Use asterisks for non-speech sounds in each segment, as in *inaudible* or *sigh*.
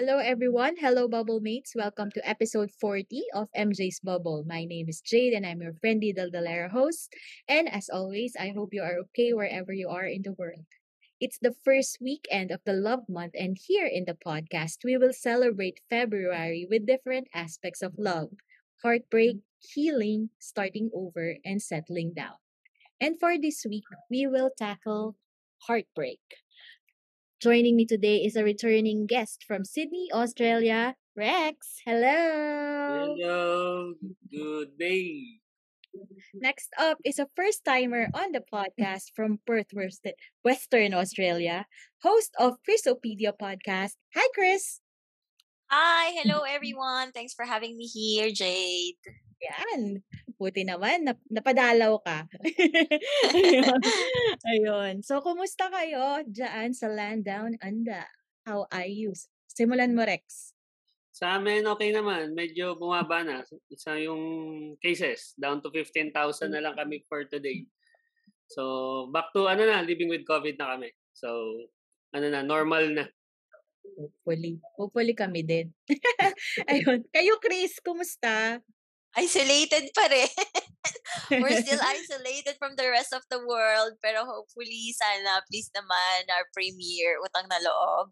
Hello, everyone. Hello, Bubble Mates. Welcome to episode 40 of MJ's Bubble. My name is Jade, and I'm your friendly Daldalera host. And as always, I hope you are okay wherever you are in the world. It's the first weekend of the love month, and here in the podcast, we will celebrate February with different aspects of love heartbreak, healing, starting over, and settling down. And for this week, we will tackle heartbreak. Joining me today is a returning guest from Sydney, Australia, Rex. Hello. Hello. Good day. Next up is a first timer on the podcast from Perth, Western Australia, host of Chrisopedia podcast. Hi, Chris. Hi, hello everyone. Thanks for having me here, Jade. Yan. Buti naman, nap- napadalaw ka. *laughs* Ayun. Ayun. So, kumusta kayo dyan sa land down under? How are you? Simulan mo, Rex. Sa amin, okay naman. Medyo bumaba na. Sa yung cases, down to 15,000 na lang kami for today. So, back to, ano na, living with COVID na kami. So, ano na, normal na. Hopefully. Hopefully kami din. *laughs* Ayun. Kayo, Chris, kumusta? Isolated pa rin. *laughs* We're *laughs* still isolated from the rest of the world. Pero hopefully, sana, please naman, our premiere, utang na loob.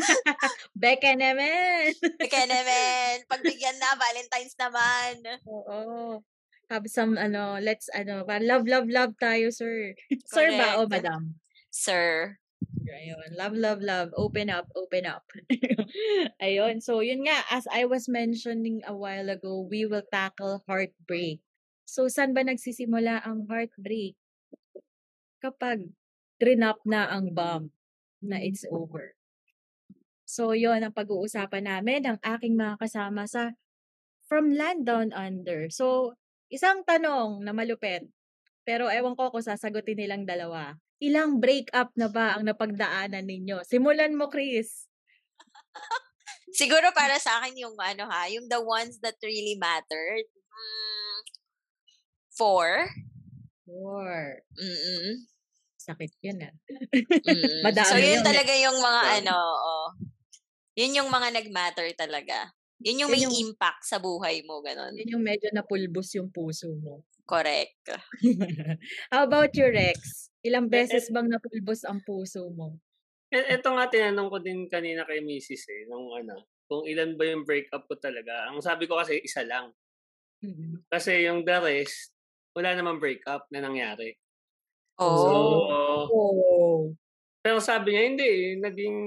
*laughs* Beka naman. Beka naman. Pagbigyan na, Valentine's naman. Oo. Have some, ano, let's, ano, love, love, love tayo, sir. Sir ba o madam? Sir. Ayun. Love, love, love. Open up, open up. *laughs* Ayun. So, yun nga, as I was mentioning a while ago, we will tackle heartbreak. So, saan ba nagsisimula ang heartbreak? Kapag trinap na ang bomb na it's over. So, yon ang pag-uusapan namin ng aking mga kasama sa From Land Down Under. So, isang tanong na malupet. Pero ewan ko kung sasagutin nilang dalawa ilang breakup na ba ang napagdaanan ninyo? Simulan mo, Chris. Siguro para sa akin yung ano ha, yung the ones that really mattered. Mm, four. Four. Mm-mm. Sakit yun ah. Mm. *laughs* so yun, yun talaga yung mga yeah. ano, oh. Yun yung mga nag-matter talaga. Yun yung yun may yung, impact sa buhay mo, ganun. Yun yung medyo napulbos yung puso mo. Correct. *laughs* How about you, Rex? Ilang beses bang napulbos ang puso mo? Ito nga tinanong ko din kanina kay Mrs. eh, nung ano, kung ilan ba yung breakup ko talaga. Ang sabi ko kasi isa lang. Mm-hmm. Kasi yung the rest, wala namang breakup na nangyari. Oh. So, oh. Pero sabi niya, hindi, naging,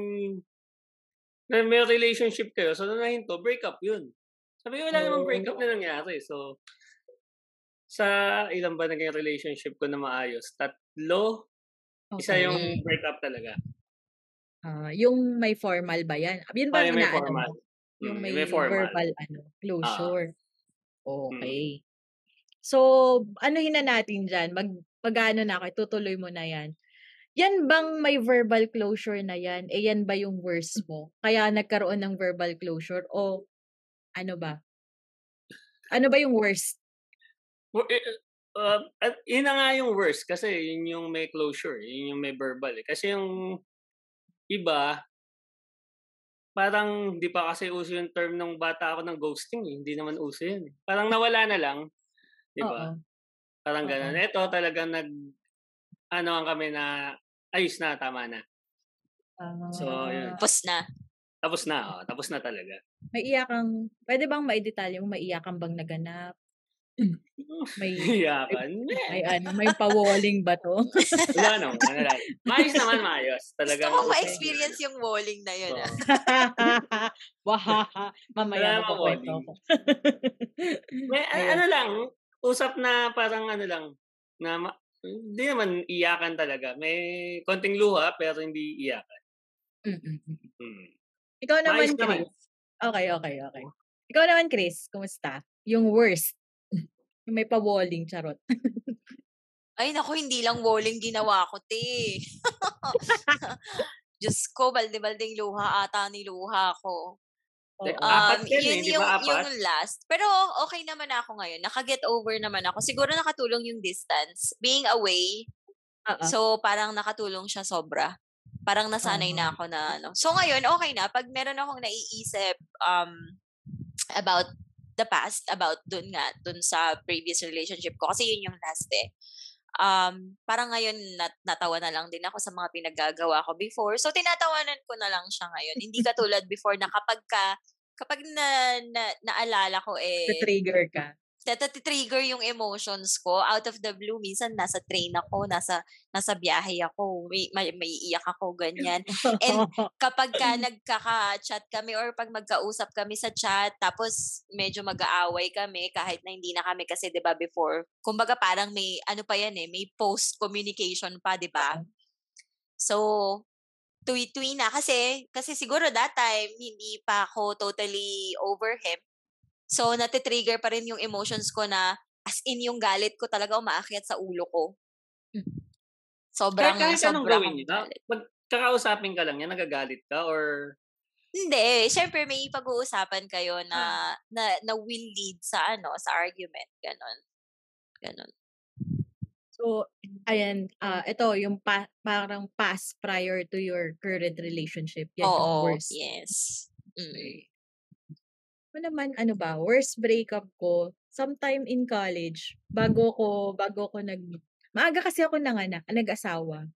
na may relationship kayo, so nanahinto, breakup yun. Sabi ko, wala oh. namang breakup na nangyari. So, sa ilan ba naging relationship ko na maayos? Tatlo. Okay. Isa yung breakup talaga. Uh, yung may formal ba yan? Yun ba yung may formal. Ano, yung mm, may, may formal. verbal ano, closure. Uh, okay. Mm. So, ano hina natin dyan? Mag, pag-ano na ako, tutuloy mo na yan. Yan bang may verbal closure na yan? Eh, yan ba yung worst mo? Kaya nagkaroon ng verbal closure? O ano ba? Ano ba yung worst? Uh, at yun na nga yung worst kasi yun yung may closure, yun yung may verbal eh. Kasi yung iba, parang di pa kasi uso yung term ng bata ako ng ghosting eh. Hindi naman uso yun eh. Parang nawala na lang. Di ba? Parang ganun. Ito talagang nag, ano ang kami na, ayos na, tama na. Uh, so, yun. Tapos na. Tapos na, oh. Tapos na talaga. May iyakang, pwede bang maidetalye mo, may iyakang bang naganap? *laughs* May *laughs* Iyakan. may ano, may pa-walling ba to? *laughs* Wala naman. Ano lang. Maayos naman, maayos. Talagang Gusto ko ma-experience yung walling na yun. Ah. Wahaha. Mamaya Wala kwento walling. ko. May, ano lang, usap na parang ano lang, na hindi naman iyakan talaga. May konting luha, pero hindi iyakan. Mm, mm, mm. Hmm. Ikaw naman, Maayos naman. Chris. Okay, okay, okay. Ikaw naman, Chris, kumusta? Yung worst. Yung may pa-walling, charot. *laughs* Ay, naku, hindi lang walling ginawa ko, te. *laughs* Diyos ko, balde-baldeng luha ata ni luha ko. Like, Oo. apat Um, yan eh, yun di yung, ba apat? yung last. Pero okay naman ako ngayon. Naka-get over naman ako. Siguro nakatulong yung distance. Being away, Oo. so parang nakatulong siya sobra. Parang nasanay na Ah. ako na ano. So ngayon, okay na. Pag meron akong naiisip um, about the past, about dun nga, dun sa previous relationship ko. Kasi yun yung last eh. Um, parang ngayon nat- natawa na lang din ako sa mga pinaggagawa ko before. So tinatawanan ko na lang siya ngayon. Hindi katulad before na kapag ka kapag na, na naalala ko eh trigger ka. Trigger yung emotions ko. Out of the blue minsan nasa train ako nasa nasa biyahe ako may may, may iyak ako ganyan. And *laughs* kapag ka nagkaka-chat kami or pag magkausap kami sa chat tapos medyo mag-aaway kami kahit na hindi na kami kasi 'di ba before. Kumbaga parang may ano pa yan eh may post communication pa 'di ba? So tuwi-tuwi na. Kasi kasi siguro that time hindi pa ako totally over him so natitrigger pa rin yung emotions ko na as in yung galit ko talaga umaakyat sa ulo ko sobrang Kahit, kahit anong sobrang gawin niya, galit. pag kakausapin ka lang niya, nagagalit ka or Hindi, syempre may pag-uusapan kayo Ah. na na na will lead sa ano, sa argument, ganon. Ganon. So, ayan, ah ito, yung pa- parang past prior to your current relationship. Yan yung Oo, worst. yes. Mm. Okay. Ako naman, ano ba, worst breakup ko, sometime in college, bago ko, bago ko nag, maaga kasi ako nanganak, nag-asawa.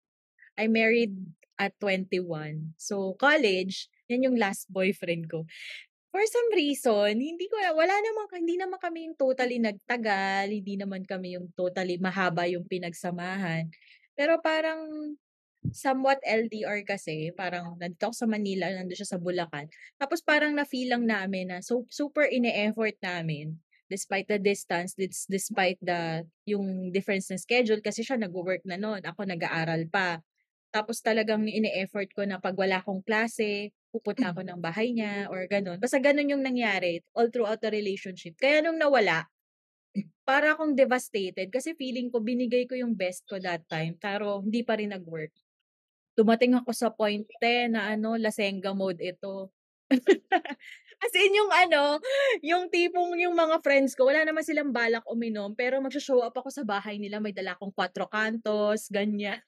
I married at 21. So, college, yan yung last boyfriend ko. For some reason, hindi ko, wala naman, hindi naman kami yung totally nagtagal, hindi naman kami yung totally mahaba yung pinagsamahan. Pero parang, somewhat LDR kasi, parang nandito ako sa Manila, nandito siya sa Bulacan. Tapos parang na-feel lang namin na so, super ine-effort namin despite the distance, dis- despite the yung difference ng schedule kasi siya nag-work na noon, ako nag-aaral pa. Tapos talagang ine-effort ko na pag wala akong klase, pupunta ako ng bahay niya or ganun. Basta ganun yung nangyari all throughout the relationship. Kaya nung nawala, para akong devastated kasi feeling ko binigay ko yung best ko that time pero hindi pa rin nag-work. Dumating ako sa point te na ano, lasenga mode ito. *laughs* As in yung ano, yung tipong yung mga friends ko, wala naman silang balak uminom, pero magsho-show up ako sa bahay nila, may dala akong quattro cantos, ganyan.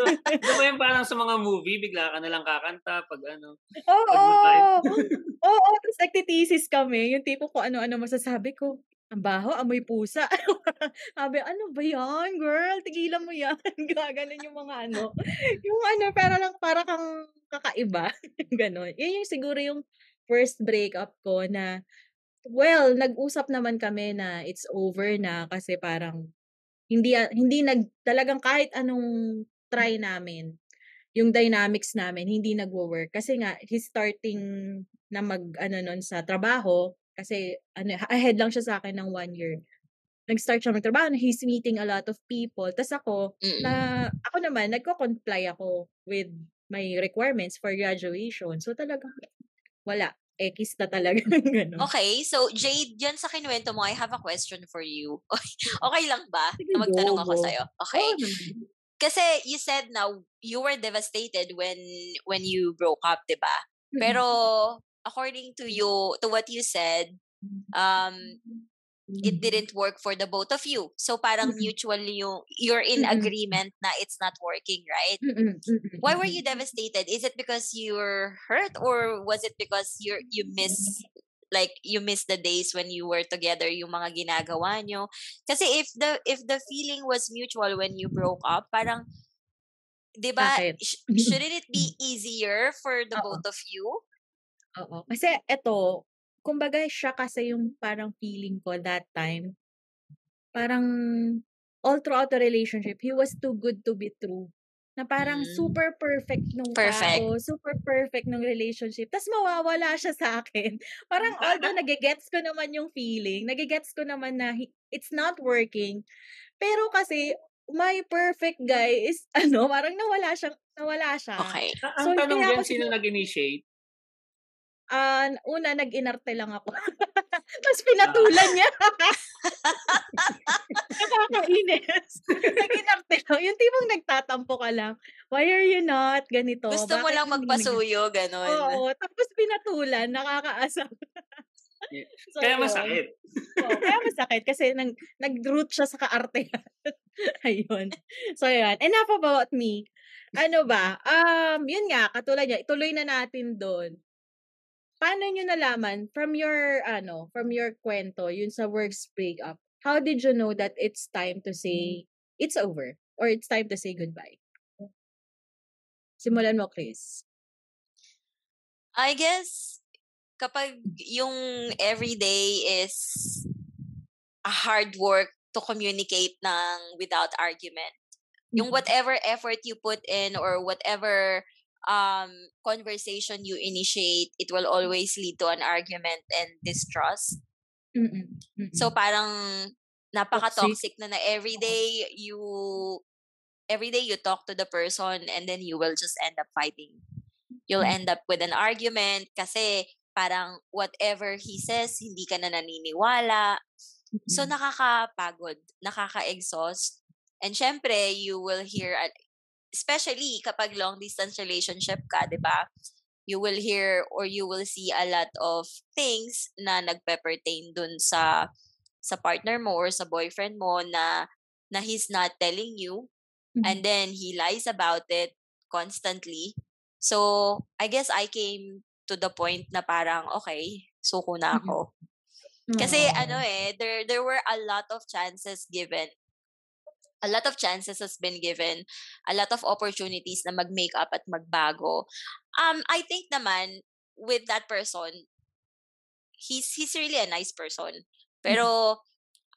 so, ba yung parang sa mga movie, bigla ka nalang kakanta pag ano. Oo, oo, oo, tapos nagtitisis kami, yung tipo ko ano-ano masasabi ko. Ang baho, amoy pusa. *laughs* Sabi, ano ba yan, girl? Tigilan mo yan. *laughs* Gaganon yung mga ano. Yung ano, pero lang para kang kakaiba. *laughs* Ganon. Yun yung siguro yung first breakup ko na, well, nag-usap naman kami na it's over na kasi parang hindi hindi nag talagang kahit anong try namin yung dynamics namin hindi nagwo-work kasi nga he's starting na mag ano nun sa trabaho kasi ano ahead lang siya sa akin ng one year nag-start siya magtrabaho he's meeting a lot of people tas ako Mm. na ako naman nagko-comply ako with my requirements for graduation so talaga wala X na talaga *laughs* ganun Okay, so Jade, dyan sa kinuwento mo, I have a question for you. *laughs* okay lang ba na magtanong ako sa'yo? Okay. Kasi you said now, you were devastated when when you broke up, di ba? Mm. Pero according to you, to what you said, um, it mm-hmm. didn't work for the both of you. So parang Mm-mm. mutually you you're in Mm-mm. agreement na it's not working, right? Mm-hmm. Mm-hmm. Why were you devastated? Is it because you're hurt or was it because you're you miss like you miss the days when you were together yung mga ginagawa nyo? Kasi if the if the feeling was mutual when you broke up, parang 'di ba sh- *laughs* shouldn't it be mm. easier for the Oo. both of you? Oo. Kasi eto, kumbaga siya kasi yung parang feeling ko that time, parang all throughout the relationship, he was too good to be true. Na parang Mm. super perfect nung Perfect. tao, super perfect nung relationship. Tapos mawawala *laughs* siya sa akin. Parang although *laughs* nagigets ko naman yung feeling, nagigets ko naman na he- it's not working. Pero kasi, my perfect guy is, *laughs* ano, parang nawala siya, nawala siya. Okay. A- So, Ang tanong ako sino nag-initiate? Ah, una nag-inarte lang ako. *laughs* Tapos pinatulan niya. *laughs* Nakakainis. Nag-inarte lang. Yung tipong nagtatampo ka lang. Why are you not ganito? Gusto mo Bakit lang mo magpasuyo, ganito? ganon. Oo. Tapos pinatulan. Nakakaasar. *laughs* So, Kaya masakit. Oo, kaya masakit kasi nag, nag-root siya sa kaarte. Ayun. So, yun. Enough about me. Ano ba? Um, yun nga, katulad niya, ituloy na natin doon. Paano nyo nalaman from your, ano, from your kwento, yun sa works breakup, how did you know that it's time to say, it's over? Or it's time to say goodbye? Simulan mo, Chris. I guess, kapag yung everyday is a hard work to communicate ng without argument, yung Mm. whatever effort you put in or whatever um conversation you initiate, it will always lead to an argument and distrust. Mm-mm. Mm-mm. So parang napaka-toxic na na everyday you everyday you talk to the person and then you will just end up fighting. You'll end up with an argument kasi parang whatever he says, hindi ka na naniniwala. So Mm-mm. nakakapagod, nakaka-exhaust. And syempre, you will hear, especially kapag long distance relationship ka, di ba? You will hear or you will see a lot of things na nagpe-pertain dun sa sa partner mo or sa boyfriend mo na na he's not telling you Mhm. and then he lies about it constantly. So, I guess I came to the point na parang okay, suko na Mhm. ako. Kasi ano eh, there there were a lot of chances given. A lot of chances has been given. A lot of opportunities na mag-make up at magbago. Um, I think naman with that person, he's he's really a nice person. Pero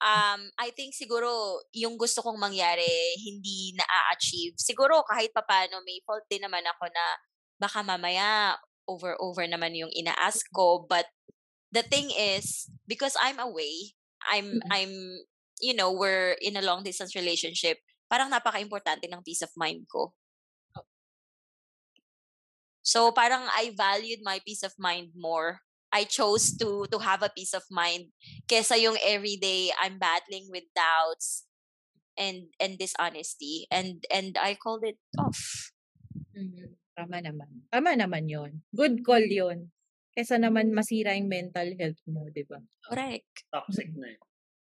um, I think siguro yung gusto kong mangyari hindi na-achieve. Siguro kahit papano may fault din naman ako na baka mamaya over-over naman yung ina-ask ko. But the thing is, because I'm away, I'm, Mm. I'm, you know, we're in a long distance relationship, parang napaka-importante ng peace of mind ko. So parang I valued my peace of mind more. I chose to to have a peace of mind kesa yung everyday I'm battling with doubts and and dishonesty and and I called it off. Mhm. Tama naman. Tama naman yon. Good call yon. Kesa naman masira yung mental health mo, di ba? Correct. Toxic na eh.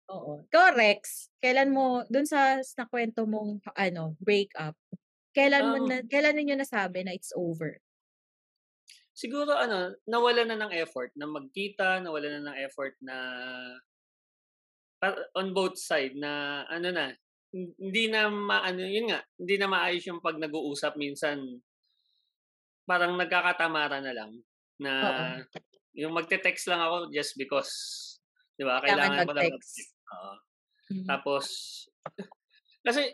Oo. Correct. Kailan mo, dun sa s- nakwento mong, ano, breakup, kailan mo Um, na, kailan ninyo nasabi na it's over? siguro ano, nawala na ng effort na magkita, nawala na ng effort na on both side na ano na, hin- hindi na maano, yun nga, hindi na maayos yung pag nag-uusap minsan. Parang nagkakatamara na lang na Oo. yung magte-text lang ako just because 'di ba? Kailangan Kailangan ko lang mag-text. Oo. Mhm. Tapos *laughs* kasi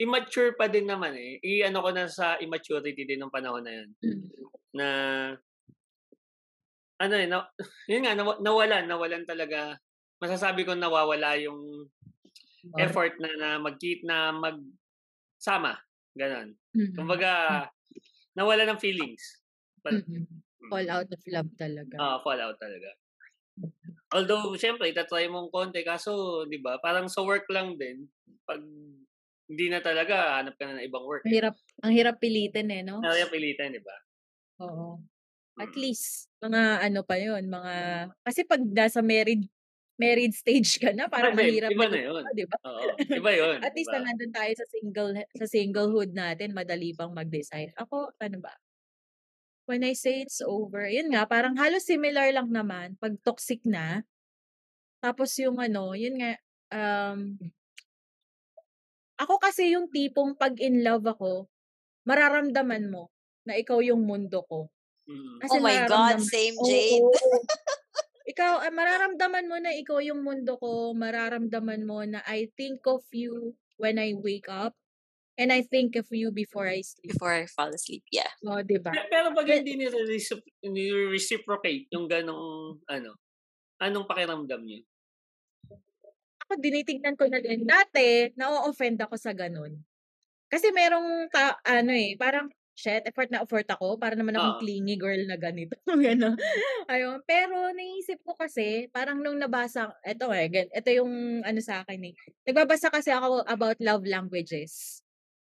immature pa din naman eh. I-ano ko na sa immaturity din ng panahon na yun Mhm. na ano eh, na, *laughs* yun nga, nawa- nawalan, nawalan talaga. Masasabi ko nawawala yung Or- effort na, na mag-keep, na magsama. Ganon. Mhm. Kumbaga, nawala ng feelings. Well, Mhm. Fall out of love talaga. Ah, fall out talaga. Although, syempre, itatry mong konti. Kaso, di ba, parang sa work lang din. Pag hindi na talaga, hanap ka na ng ibang work. Ang hirap, ang hirap pilitin eh, no? Kaya pilitan, di ba? Oo. At Mm. least, mga ano pa yun, mga, kasi pag nasa married, married stage ka na, parang mahirap iba na na yun. di ba? Oo, iba yun. At least diba? na nandun tayo sa single sa singlehood natin, madali pang mag-decide. Ako, ano ba? When I say it's over, yun nga, parang halos similar lang naman pag toxic na. Tapos yung ano, yun nga, um, ako kasi yung tipong pag in love ako, mararamdaman mo na ikaw yung mundo ko. Mm. Kasi Oh my God, same Oo. Jade. *laughs* ikaw, ah, mararamdaman mo na ikaw yung mundo ko, mararamdaman mo na I think of you when I wake up, and I think of you before I sleep. Before I fall asleep, yeah. O, di ba? Pe- Pero pag hindi nire-recip- nire-reciprocate yung ganong, ano, anong pakiramdam niyo? Ako, dinitignan ko na din. Dati, na-offend ako sa ganun. Kasi merong, ta- ano eh, parang, shit, effort na effort ako para naman akong Oo. clingy girl na ganito, *laughs* gano'n. Ayun, pero naisip ko kasi parang nung nabasa eto, eh, eto yung ano sa'kin, eh, nagbabasa kasi ako about love languages.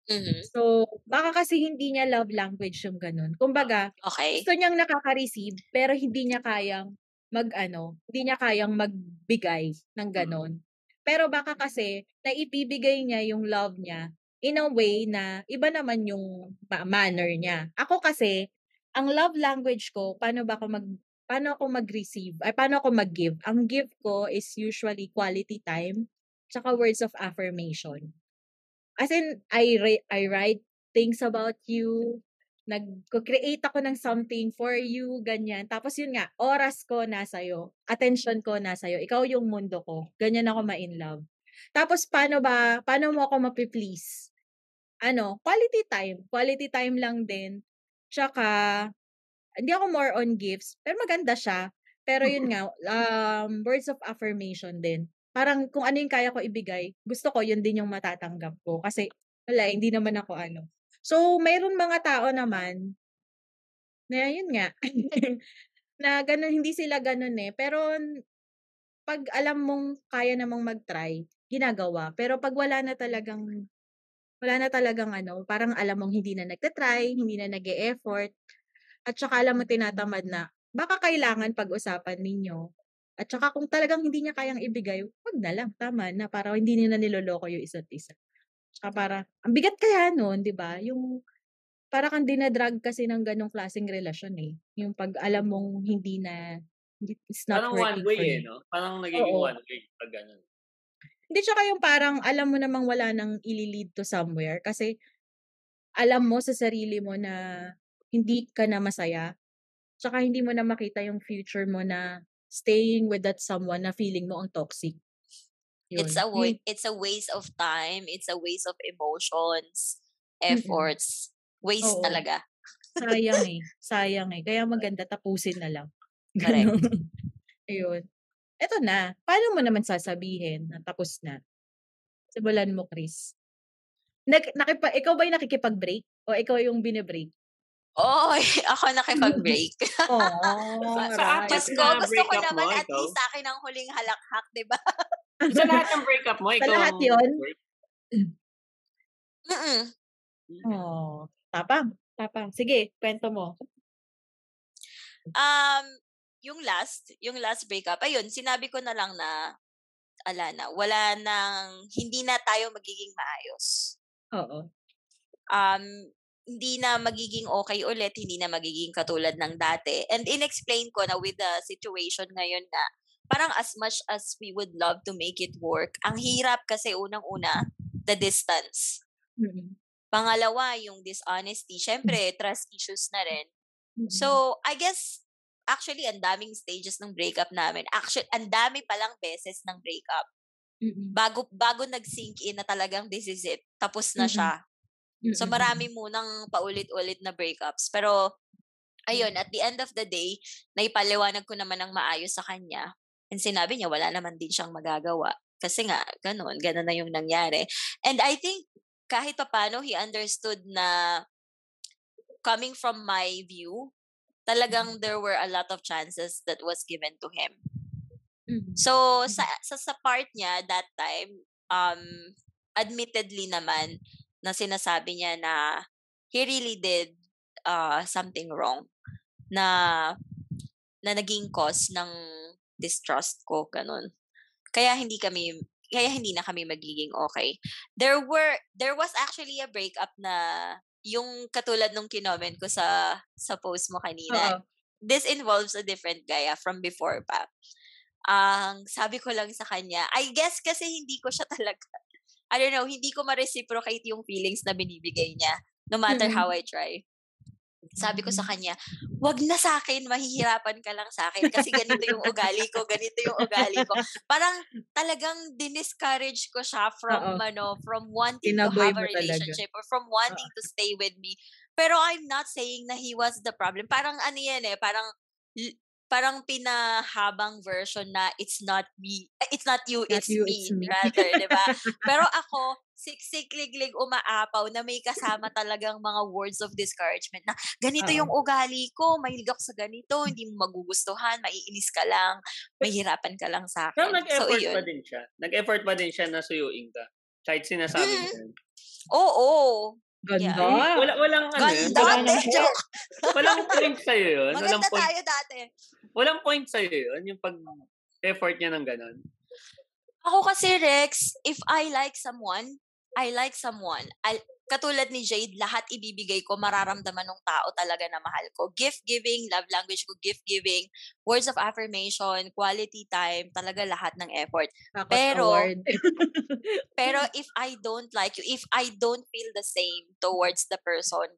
Mhm. So, baka kasi hindi niya love language yung gano'n. Kumbaga, Okey. gusto niyang nakaka-receive pero hindi niya kayang mag-ano, hindi niya kayang magbigay ng Mm. gano'n. Pero baka kasi naibibigay niya yung love niya in a way na iba naman yung ma manner niya. Ako kasi, ang love language ko, paano ba ako mag paano ako mag-receive ay paano ako mag-give, ang give ko is usually quality time tsaka words of affirmation. As in, I I write things about you, nagko-create ako ng something for you, ganyan. Tapos yun nga, oras ko nasa'yo, attention ko nasa'yo, ikaw yung mundo ko, ganyan ako ma-in-love. Tapos paano ba paano mo ako mapi-please? Ano, quality time, quality time lang din. Tsaka, hindi ako more on gifts, pero maganda siya. Pero yun nga, um, words of affirmation din. Parang kung ano yung kaya ko ibigay, gusto ko yun din yung matatanggap ko. Kasi, wala, hindi naman ako ano. So, mayro'n mga tao naman na yun nga, *laughs* na gano'n, hindi sila gano'n, eh. Pero 'pag alam mong kaya namang mag-try, ginagawa. Pero 'pag wala na talagang wala na talagang ano, parang alam mong hindi na nagta-try, hindi na nag-e-effort, at saka alam mong tinatamad na, baka kailangan pag-usapan ninyo. At saka kung talagang hindi niya kayang ibigay, 'wag na lang, tama na. Para hindi niyo na niloloko yung isa't isa. Tsaka para ang bigat kaya nun, 'di ba? Yung para kang dina-drag kasi ng gano'ng klaseng relasyon, eh. Yung 'pag alam mong hindi na it's not Parang one way, eh. 'no? Parang nagiging Oo. one way 'pag gano'n. Hindi, tsaka yung parang alam mo namang wala nang ili-lead to somewhere kasi alam mo sa sarili mo na hindi ka na masaya. Tsaka hindi mo na makita yung future mo na staying with that someone na feeling mo ang toxic. It's Yun, a wa it's a waste of time, it's a waste of emotions, efforts, waste Oo. talaga. Sayang, eh, *laughs* sayang, eh. Kaya maganda tapusin na lang, *laughs* Correct. Ayun. Eto na, paano mo naman sasabihin na tapos na? Simulan mo, Chris. Nag nakipa ikaw ba yung nakikipag-break o ikaw yung bine-break? Oy, *laughs* ako nakipag-break. *laughs* Aw, Sa sa apat Diyos right. ko, na gusto ko naman mo, at ikaw? least sa'kin ang huling halakhak, 'di ba? Sa lahat ng breakup mo, Sa ikaw lahat ang yun? break? Mm. Oh, tapang, tapang. Sige, kwento mo. Um, yung last, yung last breakup, ayun, sinabi ko na lang na, ala na, wala nang, hindi na tayo magiging maayos. Oo. Um, hindi na magiging okay ulit, hindi na magiging katulad ng dati. And inexplain ko na with the situation ngayon na, parang as much as we would love to make it work, ang hirap kasi unang-una, the distance. Mm. Pangalawa, yung dishonesty. Siyempre, trust issues na rin. Mm. So, I guess, actually, ang daming stages ng breakup namin. Actually, ang dami palang beses ng breakup. Mm. Bago, bago nag-sink in na talagang this is it, tapos na Mm. siya. Mm, So, mm, marami munang paulit-ulit na breakups. Pero, ayun, at the end of the day, naipaliwanag ko naman ng maayos sa kanya. And sinabi niya, wala naman din siyang magagawa. Kasi nga, ganun, ganun na yung nangyari. And I think, kahit papano, he understood na coming from my view, talagang there were a lot of chances that was given to him. Mm. So, sa, sa, sa part niya, that time, um, admittedly naman, na sinasabi niya na he really did uh, something wrong na na naging cause ng distrust ko, ganun. Kaya hindi kami, kaya hindi na kami magiging okay. There were, there was actually a breakup na yung katulad nung kinoment ko sa sa post mo kanina. Oo. This involves a different guy ah, from before pa. Ang sabi ko lang sa kanya, I guess kasi hindi ko siya *laughs* talaga, I don't know, hindi ko ma-reciprocate yung feelings na binibigay niya, no matter Mm. how I try. Sabi ko sa kanya, wag na sa akin, mahihirapan ka lang sa akin kasi ganito yung ugali ko, ganito yung ugali ko. Parang talagang diniscourage ko siya from Oo. ano, from wanting to Tinaboy have a mo talaga. relationship or from wanting to stay with me. Pero I'm not saying na he was the problem. Parang ano yan eh, parang parang pinahabang version na it's not me, eh, it's not you, Not it's you, me, it's me. rather, *laughs* di ba? Pero ako, siksik-liglig umaapaw na may kasama talagang mga words of discouragement na ganito yung ugali ko, mahilig ako sa ganito, hindi mo magugustuhan, maiinis ka lang, mahirapan ka lang sa Pero akin. So, nag-effort pa yun. din siya. Nag-effort pa din siya na suyuin ka. Kahit sinasabi mo Mm. yun. Oo. Ganda. Yeah. Wala, walang ano. Ganda, Walang, Wala te, nang joke. walang point sa'yo yun. Walang Maganda point, tayo dati. walang point sa'yo yun. Yung pag-effort niya ng ganon. Ako kasi, Rex, if I like someone, I like someone. I, katulad ni Jade, lahat ibibigay ko, mararamdaman ng tao talaga na mahal ko. Gift giving, love language ko, gift giving, words of affirmation, quality time, talaga lahat ng effort. Takot Pero. *laughs* Pero *laughs* if I don't like you, if I don't feel the same towards the person,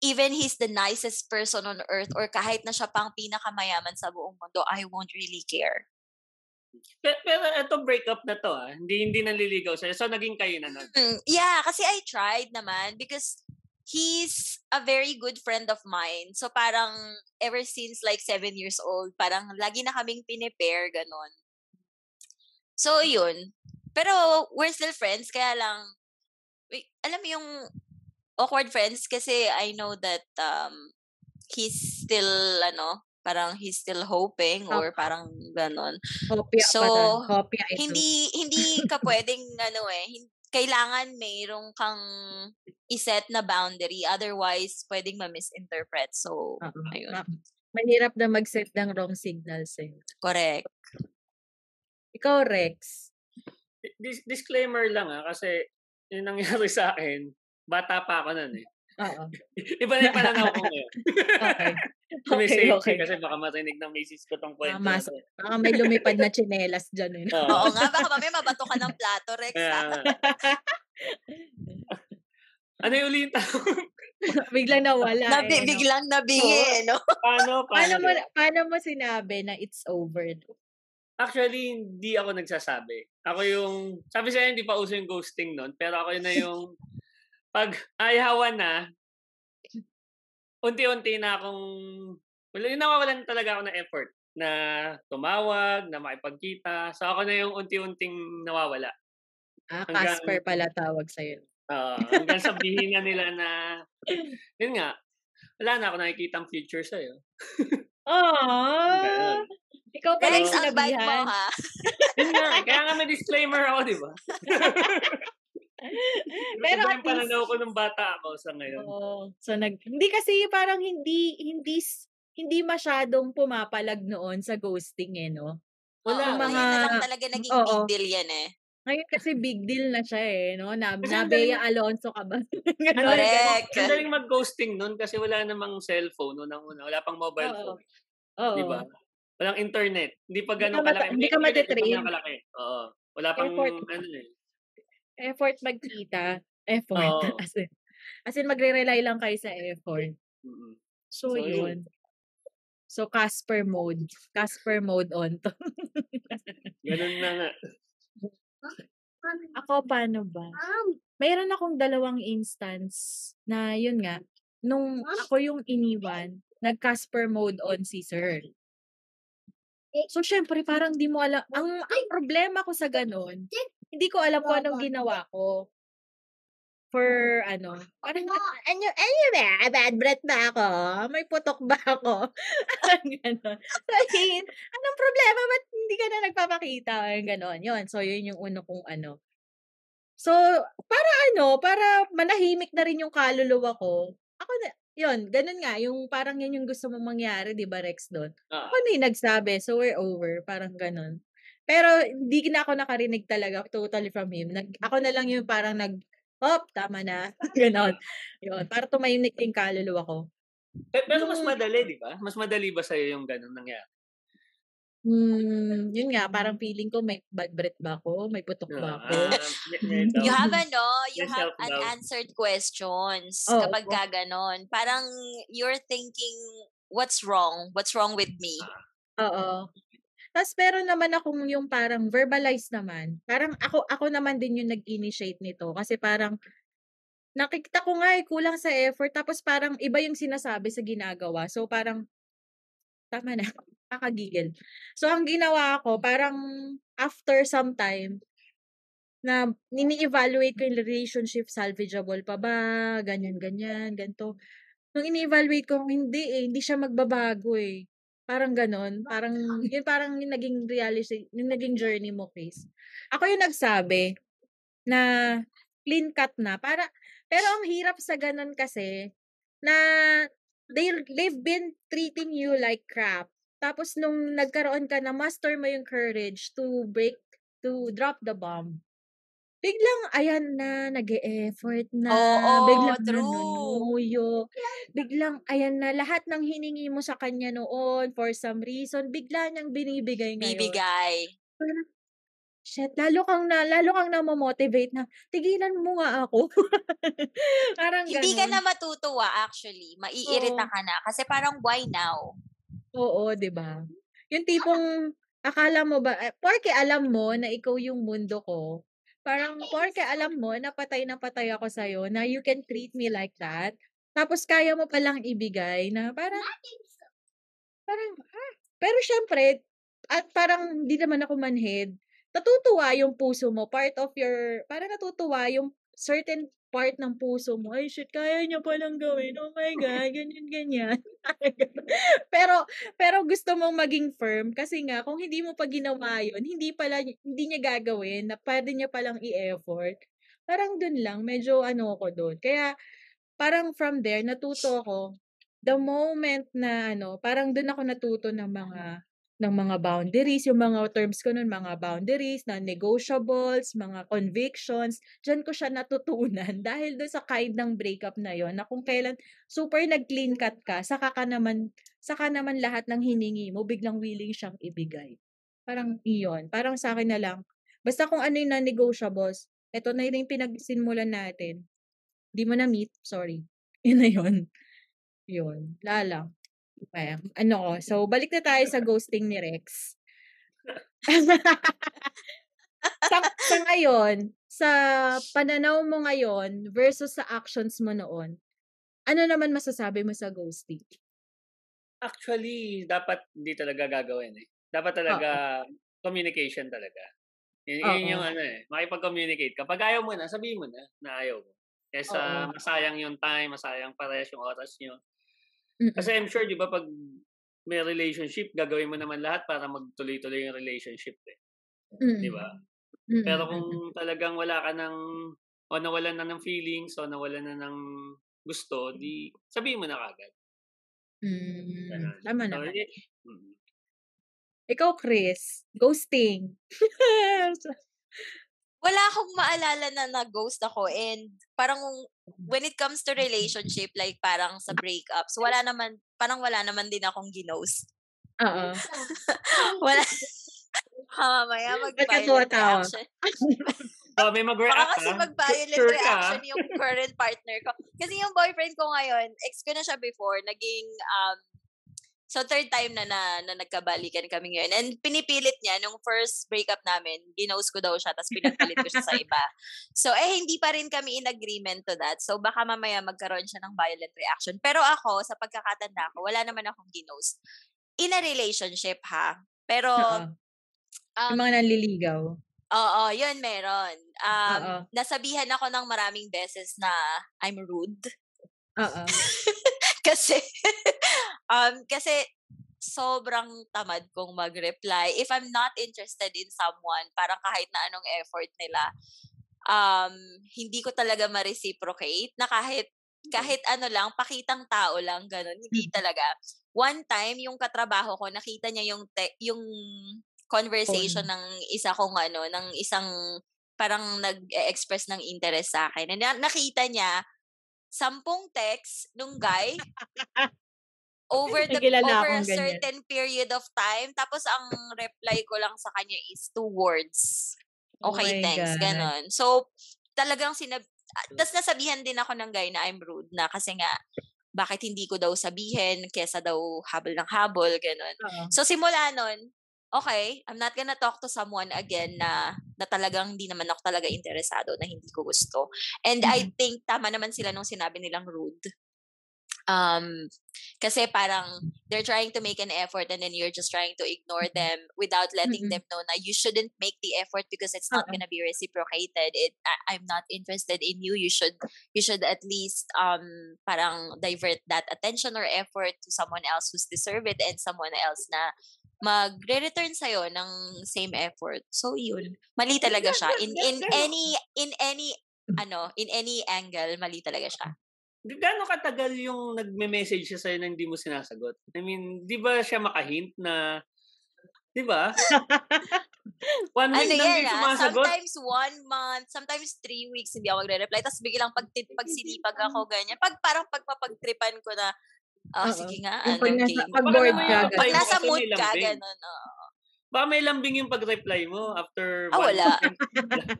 even he's the nicest person on earth or kahit na siya pang pinakamayaman sa buong mundo, I won't really care. Pero, pero ito breakup na to ah. Hindi, hindi nanliligaw sa'yo. So, naging kayo na nun. Mm, yeah, kasi I tried naman because he's a very good friend of mine. So parang ever since like seven years old, parang lagi na kaming pinipair, ganon. So yun. Pero we're still friends, kaya lang, wait, alam mo yung awkward friends kasi I know that um, he's still, ano, parang he's still hoping or parang ganon. Kopya So. Kopya ito. Hindi hindi *laughs* ka pwedeng ano eh, kailangan mayroong kang iset na boundary otherwise pwedeng ma-misinterpret. So, Oo. ayun. Ma- Mahirap na mag-set ng wrong signals eh. Correct. Ikaw, Rex. Dis- disclaimer lang ah. Kasi, yung nangyari *laughs* sa akin, bata pa ako nun eh. Oo. *laughs* Iba na yung pananaw ko ngayon. *laughs* Okay. *laughs* Sumisave okay. kasi baka marinig ng misis ko tong kwento. mas- na to. Baka may lumipad na tsinelas dyan eh. Oo. Oo nga, baka mamaya mabato ka ng plato, Rex. Nga. ano yung ulit Biglang nawala Nabi, eh. no? biglang nabingi, eh, no? Paano? Paano? Paano mo, paano mo sinabi na it's over? Actually, hindi ako nagsasabi. Ako yung, sabi sa'yo, hindi pa uso yung ghosting nun, pero ako yun na yung, pag ayawan na, unti-unti na akong, wala, yun nawawalan talaga ako ng effort na tumawag, na makipagkita. So ako na yung unti-unting nawawala. Ah, Hanggang- Casper pala tawag sa'yo. Oo, *laughs* hanggang sabihin na nila na, yun nga, wala na ako nakikita future sa'yo. *laughs* Aww! Ganun. Ikaw pala yung ang bad mo, sinabihan. ha? Yun nga, kaya nga may *laughs* disclaimer ako, di ba? Pero at pananaw ko nung bata ako sa least, ngayon. oo. so nag, hindi kasi parang hindi, hindi, hindi masyadong pumapalag noon sa ghosting eh, no? Wala. Oo, ngayon na lang mga- talaga naging oo. big deal yan, eh. Ngayon kasi big deal na siya eh, no? Na, Nabea daling- Alonso ka ba? *laughs* Correct. Ang daling mag-ghosting nun kasi wala namang cellphone noon ang una. Wala pang mobile Oo. phone. Oo. Di ba? Walang internet. Hindi pa Hindi ganun kalaki. hindi ka matitrain. hindi pa kalaki. Oo. Wala pang Effort. ano eh. Effort magkita. Effort. *laughs* Oo. As in, as in magre-rely lang kayo sa effort. Mm-mm. So, So, yun. yun. So, Casper mode. Casper mode on to. *laughs* Ganun na nga. Ako, paano ba? Mayroon akong dalawang instance na yun nga, nung ako yung iniwan, nag-Casper mode on si Sir. So, syempre, parang di mo alam. Ang, ang problema ko sa ganun, hindi ko alam kung anong ginawa ko. For, ano, parang, ano, ano ba? Bad breath ba ako? May putok ba ako? *laughs* Ganon. So, yun, anong problema? Ba't hindi ka na nagpapakita? Ganon. Yun. So, yun yung uno kong ano. So, para ano, para manahimik na rin yung kaluluwa ko. Ako na, yun, ganun nga, yung parang yun yung gusto mong mangyari, di ba, Rex, doon? Ah, Ako na yung nagsabi, so we're over, parang ganun. Pero, hindi na ako nakarinig talaga totally from him. Nag, ako na lang yung parang nag, hop, tama na. *laughs* Ganon. Yun, para tumahimik yung kaluluwa ko. pe- pero mas Yung- madali, di ba? Mas madali ba sa'yo yung ganun nangyari? Hmm, yun nga, parang feeling ko may bad breath ba ako? May putok ba ako? Ah, may doubt. *laughs* You have ano, you May have unanswered questions Oo. kapag ka ganon. Parang you're thinking, what's wrong? What's wrong with me? Oo. Tapos meron naman akong yung parang verbalize naman. Parang ako ako naman din yung nag-initiate nito kasi parang nakikita ko nga eh, kulang sa effort tapos parang iba yung sinasabi sa ginagawa. So parang tama na. *laughs* kakagigil. So, ang ginawa ko, parang after some time, na nini-evaluate ko yung relationship, salvageable pa ba, ganyan, ganyan, ganito. Nung ini-evaluate ko, hindi eh, hindi siya magbabago eh. Parang ganon. Parang, *laughs* yun parang yung naging reality, yung naging journey mo, Chris. Ako yung nagsabi na clean cut na. Para, pero ang hirap sa ganon kasi, na they, they've been treating you like crap. Tapos nung nagkaroon ka na master mo yung courage to break, to drop the bomb, biglang ayan na, nag-e-effort na, Oo, biglang true. nanunuyo, biglang ayan na, lahat ng hiningi mo sa kanya noon for some reason, bigla niyang binibigay ngayon. Bibigay. Parang, shit, lalo kang na, lalo kang na-motivate na, tigilan mo nga ako. *laughs* Parang Hindi ka na matutuwa actually. Maiirita Oo. ka na. Kasi parang why now? Oo, 'di ba? Yung tipong akala mo ba eh, porke alam mo na ikaw yung mundo ko, parang porke alam mo na patay na patay ako sa'yo, na you can treat me like that, tapos kaya mo palang ibigay na parang parang, ah, pero siyempre, at parang hindi naman ako manhid, natutuwa yung puso mo, part of your, parang natutuwa yung certain part ng puso mo, ay shit, kaya niya palang gawin, oh my God, ganyan, ganyan. *laughs* Pero, pero gusto mong maging firm, kasi nga, kung hindi mo pa ginawa yun, hindi pala, hindi niya gagawin, na pwede niya palang i-effort. Parang dun lang, medyo ano ko dun. Kaya, parang from there, natuto ako, the moment na ano, parang dun ako natuto ng mga ng mga boundaries, yung mga terms ko nun, mga boundaries, na negotiables, mga convictions, dyan ko siya natutunan *laughs* dahil doon sa kind ng breakup na yon na kung kailan super nag-clean cut ka, saka ka naman, saka naman lahat ng hiningi mo, biglang willing siyang ibigay. Parang iyon. Parang sa akin na lang. Basta kung ano yung non-negotiables, eto na yun yung pinagsimulan natin. Di mo na meet, sorry. *laughs* Yun na yun. Yun. Lala. Kaya, ano ko. So, balik na tayo sa ghosting ni Rex. sa, sa ngayon, sa pananaw mo ngayon versus sa actions mo noon, ano naman masasabi mo sa ghosting? Actually, dapat hindi talaga gagawin eh. Dapat talaga communication talaga. Yun, yun yung ano eh, makipag-communicate. Kapag ayaw mo na, sabihin mo na na ayaw mo. Kesa Oo. masayang yung time, masayang parehas yung oras nyo. Mm-mm. Kasi I'm sure, di ba, pag may relationship, gagawin mo naman lahat para magtuloy-tuloy yung relationship eh. Mm-mm. Di ba? Mm-mm. Pero kung talagang wala ka ng, o nawalan na ng feelings, o nawalan na ng gusto, di sabihin mo na kagad. Mm, Ganun. tama So, naman. mm. Ikaw, Chris, ghosting. *laughs* Wala akong maalala na nag-ghost ako and parang when it comes to relationship, like parang sa breakups, wala naman, parang wala naman din akong ginost. Oo. *laughs* Wala. Ha, mamaya mag-violent reaction. So, *laughs* may mag-react Baka kasi ka? mag-violent Sure ka? reaction yung current partner ko. Kasi yung boyfriend ko ngayon, ex ko na siya before, naging, um, so third time na, na, na nagkabalikan kami ngayon. And pinipilit niya, nung first breakup namin, ginost ko daw siya, tapos pinagpalit ko siya sa iba. So, eh, hindi pa rin kami in agreement to that. So, baka mamaya magkaroon siya ng violent reaction. Pero ako, sa pagkakatanda ko, wala naman akong ginost. In a relationship, ha? Pero, Oo. um, Yung mga nanliligaw. Oo, yun meron. Um, Oo. nasabihan ako ng maraming beses na I'm rude. Oo. *laughs* *laughs* kasi, um, kasi sobrang tamad kong mag-reply. If I'm not interested in someone, parang kahit na anong effort nila, um, hindi ko talaga ma-reciprocate na kahit kahit ano lang, pakitang tao lang, ganun. Hindi talaga. One time, yung katrabaho ko, nakita niya yung, te- yung conversation ng isa kong ano, ng isang parang nag-express ng interest sa akin. And na- nakita niya, sampung text nung guy over the over a ganyan. certain period of time tapos ang reply ko lang sa kanya is two words Oh okay my thanks God. ganon so talagang sinab tapos nasabihan din ako ng guy na I'm rude na kasi nga bakit hindi ko daw sabihin kesa daw habol ng habol ganon Oo. So simula nun, okay, I'm not gonna talk to someone again na na talagang hindi naman ako talaga interesado, na hindi ko gusto. And I think tama naman sila nung sinabi nilang rude. um kasi parang they're trying to make an effort and then you're just trying to ignore them without letting Mm. them know na you shouldn't make the effort because it's not Oo. gonna be reciprocated it I, i'm not interested in you you should you should at least um parang divert that attention or effort to someone else who's deserve it and someone else na magre-return sa'yo ng same effort. So, yun. Mali talaga siya. In, in any, in any, ano, in any angle, mali talaga siya. Gaano katagal yung nagme-message siya sa'yo na hindi mo sinasagot? I mean, di ba siya makahint na, di ba? *laughs* One week Ano na hindi sumasagot. sometimes one month, sometimes three weeks hindi ako magre-reply. Tapos biglang pag, *laughs* pag sinipag ako, ganyan. Pag parang pagpapagtripan ko na, ah, Oo. sige nga, Yung ano, pag nasa, pag bored ka, Pag reply mo nasa mood ka, lambing. ganun. oo. Baka may lambing yung pag-reply mo after Ah, one wala. *laughs*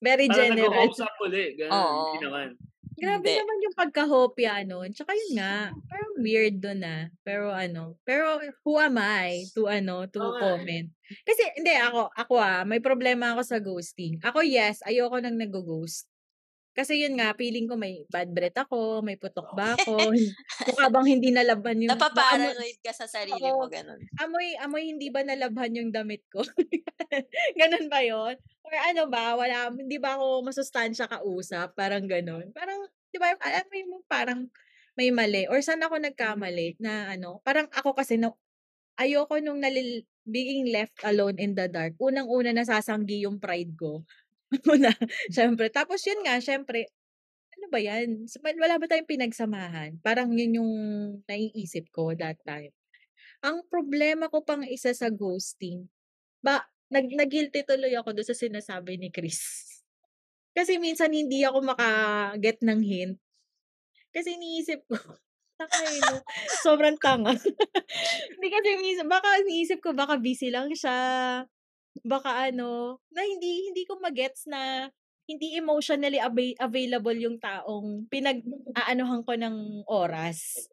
very Para general. nag-hope up uli. Ganun. Oo. Hindi naman. Grabe Hindi. naman yung pagka-hopya nun. Tsaka yun nga, parang weird dun ah. Pero ano, pero who am I to ano, to nga eh. comment? Kasi hindi ako, ako ah, may problema ako sa ghosting. Ako yes, ayoko nang nag-ghost. Kasi yun nga, feeling ko may bad breath ako, may putok ba ako, *laughs* mukha bang hindi nalaban yung, Napaparanoid ka sa sarili mo, Oo. ganun. amoy, amoy hindi ba nalabhan yung damit ko? *laughs* Ganun ba yon Or ano ba, wala, hindi ba ako masustansya kausap? Parang ganun. Parang, di ba, alam mo parang may mali. Or saan ako nagkamali na ano, parang ako kasi na, ayoko nung nalil, being left alone in the dark. Unang-una nasasanggi yung pride ko. Una, syempre. Tapos yun nga, syempre, ano ba yan? Wala ba tayong pinagsamahan? Parang yun yung naiisip ko that time. Ang problema ko pang isa sa ghosting, ba, nag, nag-guilty tuloy ako doon sa sinasabi ni Chris. Kasi minsan hindi ako maka-get ng hint. Kasi iniisip ko, *laughs* takay no, sobrang tanga. *laughs* hindi kasi minsan, baka iniisip ko, baka busy lang siya. Baka ano, na hindi, hindi ko magets na hindi emotionally ava- available yung taong pinag-aanohan ko ng oras.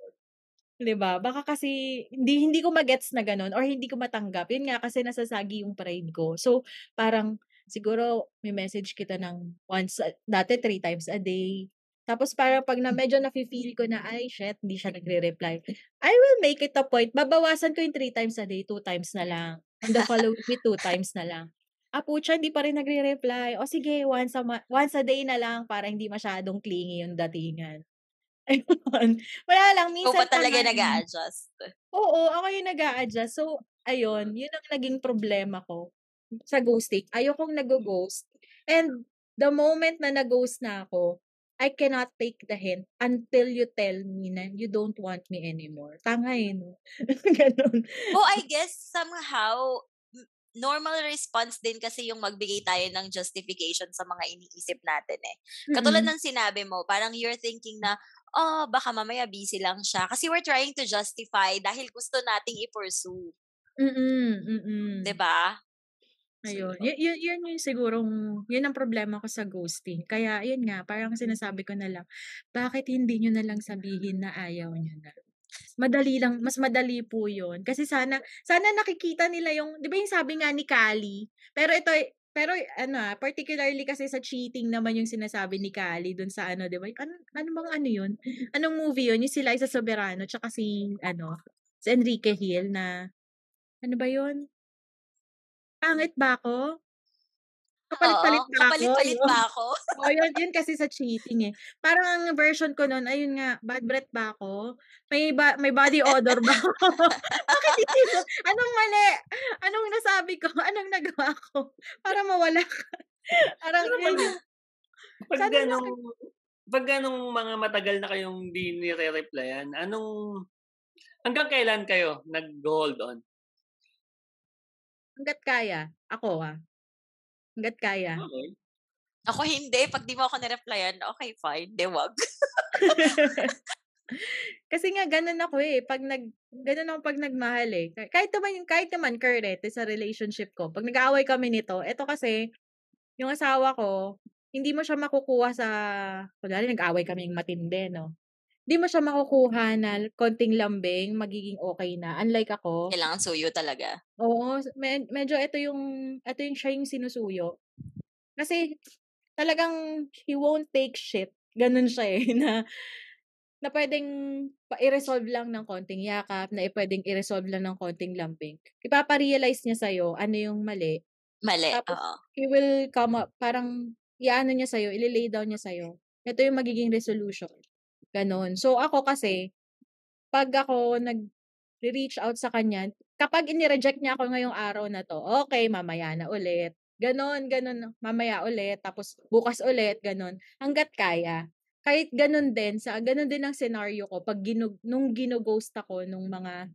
'Di ba? Baka kasi hindi hindi ko magets na gano'n or hindi ko matanggap. Yun nga kasi nasasagi yung pride ko. So, parang siguro may message kita ng once, a- dati three times a day. Tapos parang pag na medyo nafe-feel ko na, ay shit, hindi siya nagre-reply. I will make it a point. Babawasan ko yung three times a day, two times na lang. And the following week, two times na lang. Ah, pucha, hindi pa rin nagre-reply. O sige, once a, ma- once a day na lang para hindi masyadong clingy yung datingan. *laughs* Ayun. Wala lang, minsan pa talaga nag adjust Oo, ako yung nag adjust So, ayun, yun ang naging problema ko sa ghosting. Ayokong nag-ghost. And the moment na nag-ghost na ako, I cannot take the hint until you tell me na you don't want me anymore. Tanga eh, no? *laughs* Ganon. Oh, I guess somehow normal response din kasi yung magbigay tayo ng justification sa mga iniisip natin eh. Katulad Mm-mm. ng sinabi mo, parang you're thinking na, oh, baka mamaya busy lang siya. Kasi we're trying to justify dahil gusto nating i-pursue. Mm-mm, mm-mm. 'di ba? Ayun. Y- yun, yun yung sigurong, yun ang problema ko sa ghosting. Kaya, yun nga, parang sinasabi ko na lang, bakit hindi nyo na lang sabihin na ayaw nyo na? Madali lang, mas madali po yun. Kasi sana, sana nakikita nila yung, di ba yung sabi nga ni Kali? Pero ito, pero ano ah, particularly kasi sa cheating naman yung sinasabi ni Kali dun sa ano, di ba? Ano, ano bang ano yun? Anong movie yun? Yung si Liza Soberano, tsaka si, ano, si Enrique Hill na, ano ba yun? Pangit ba ako? Kapalit-palit ba ako? kapalit-palit ba ako? Oo, yun, yun kasi sa cheating eh. Parang ang version ko nun, ayun nga, bad breath ba ako? May, ba, may body odor ba ako? *laughs* Bakit hindi ko? Anong mali? Anong nasabi ko? *laughs* Anong nagawa ko? Para mawala ka. *laughs* Parang yun pag sana ganong, pag ganong mga matagal na kayong di nire-replyan, anong, hanggang kailan kayo nag-hold on? Hanggat kaya. Ako ah. Hanggat kaya. Okay. Ako hindi. Pag di mo ako nireplyan, okay, fine. De, wag. *laughs* Kasi nga ganun ako eh. Pag nag ganun ako pag nagmahal eh. Kah- Kahit naman kahit naman current eh, sa relationship ko. Pag nag-aaway kami nito, eto kasi yung asawa ko, hindi mo siya makukuha sa kunyari nag-aaway kaming matindi, no. Hindi mo siya makukuha na konting lambing, magiging okay na. Unlike ako, Kailangan suyo talaga. Oo, med- medyo ito yung ito yung siya yung sinusuyo. Kasi talagang he won't take shit. Ganun siya eh *laughs* na na pwedeng pa i-resolve lang ng konting yakap, na pwedeng i-resolve lang ng konting lambing. Ipapa-realize niya sa'yo ano yung mali. Mali, Tapos oo. he will come up, parang i-ano niya sa'yo, ile-lay down niya sa'yo. Ito yung magiging resolution. Ganon. So ako kasi, pag ako nag-reach out sa kanya, kapag ini-reject niya ako ngayong araw na to, okay, mamaya na ulit. Ganon, ganon, mamaya ulit, tapos bukas ulit, ganon. Hanggat kaya. Kahit ganon din, sa ganon din ang scenario ko, pag ginu, nung gino-ghost ako nung mga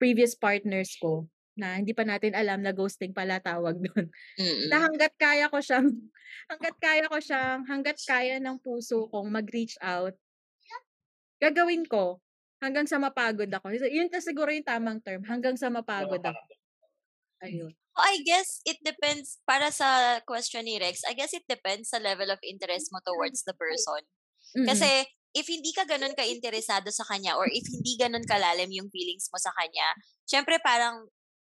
previous partners ko, na hindi pa natin alam na ghosting pala tawag doon. *laughs* Na Mm. hanggat kaya ko siyang, *laughs* hanggat kaya ko siyang, hanggat kaya ng puso kong mag-reach out, gagawin ko hanggang sa mapagod ako. So, Yun na siguro yung tamang term, hanggang sa mapagod ako. Ayun. Oh, I guess it depends, para sa question ni Rex, I guess it depends sa level of interest mo towards the person. Kasi, if hindi ka ganun ka-interesado sa kanya or if hindi ganun kalalim yung feelings mo sa kanya, syempre parang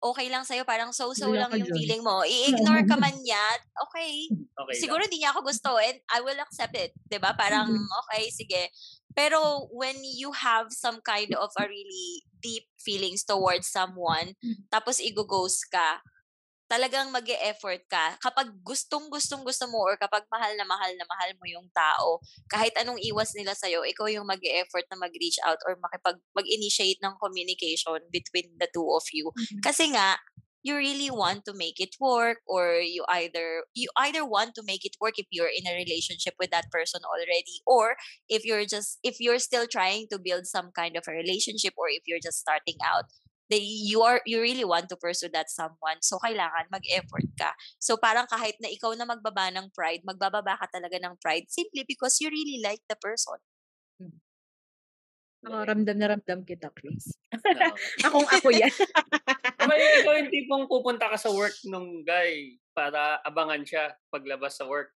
okay lang sa'yo, parang so-so Wala lang yung dyan. feeling mo. I-ignore ka man *laughs* niya, okay, Okay siguro hindi niya ako gusto and I will accept it. ba Parang, Mhm. okay, sige. Pero when you have some kind of a really deep feelings towards someone, Mhm. tapos i-ghost ka, talagang mag effort ka. Kapag gustong gustong gusto mo or kapag mahal na mahal na mahal mo yung tao, kahit anong iwas nila sa'yo, ikaw yung mag effort na mag-reach out or makipag, mag-initiate ng communication between the two of you. Mhm. Kasi nga, you really want to make it work or you either you either want to make it work if you're in a relationship with that person already or if you're just if you're still trying to build some kind of a relationship or if you're just starting out they, you are you really want to pursue that someone. So kailangan mag-effort ka. So parang kahit na ikaw na magbaba ng pride magbababa ka talaga ng pride simply because you really like the person Ako, ramdam na ramdam kita, Chris. *laughs* Oo. Akong ako yan. *laughs* Yung ikaw yung tipong pupunta ka sa work nung guy para abangan siya paglabas sa work.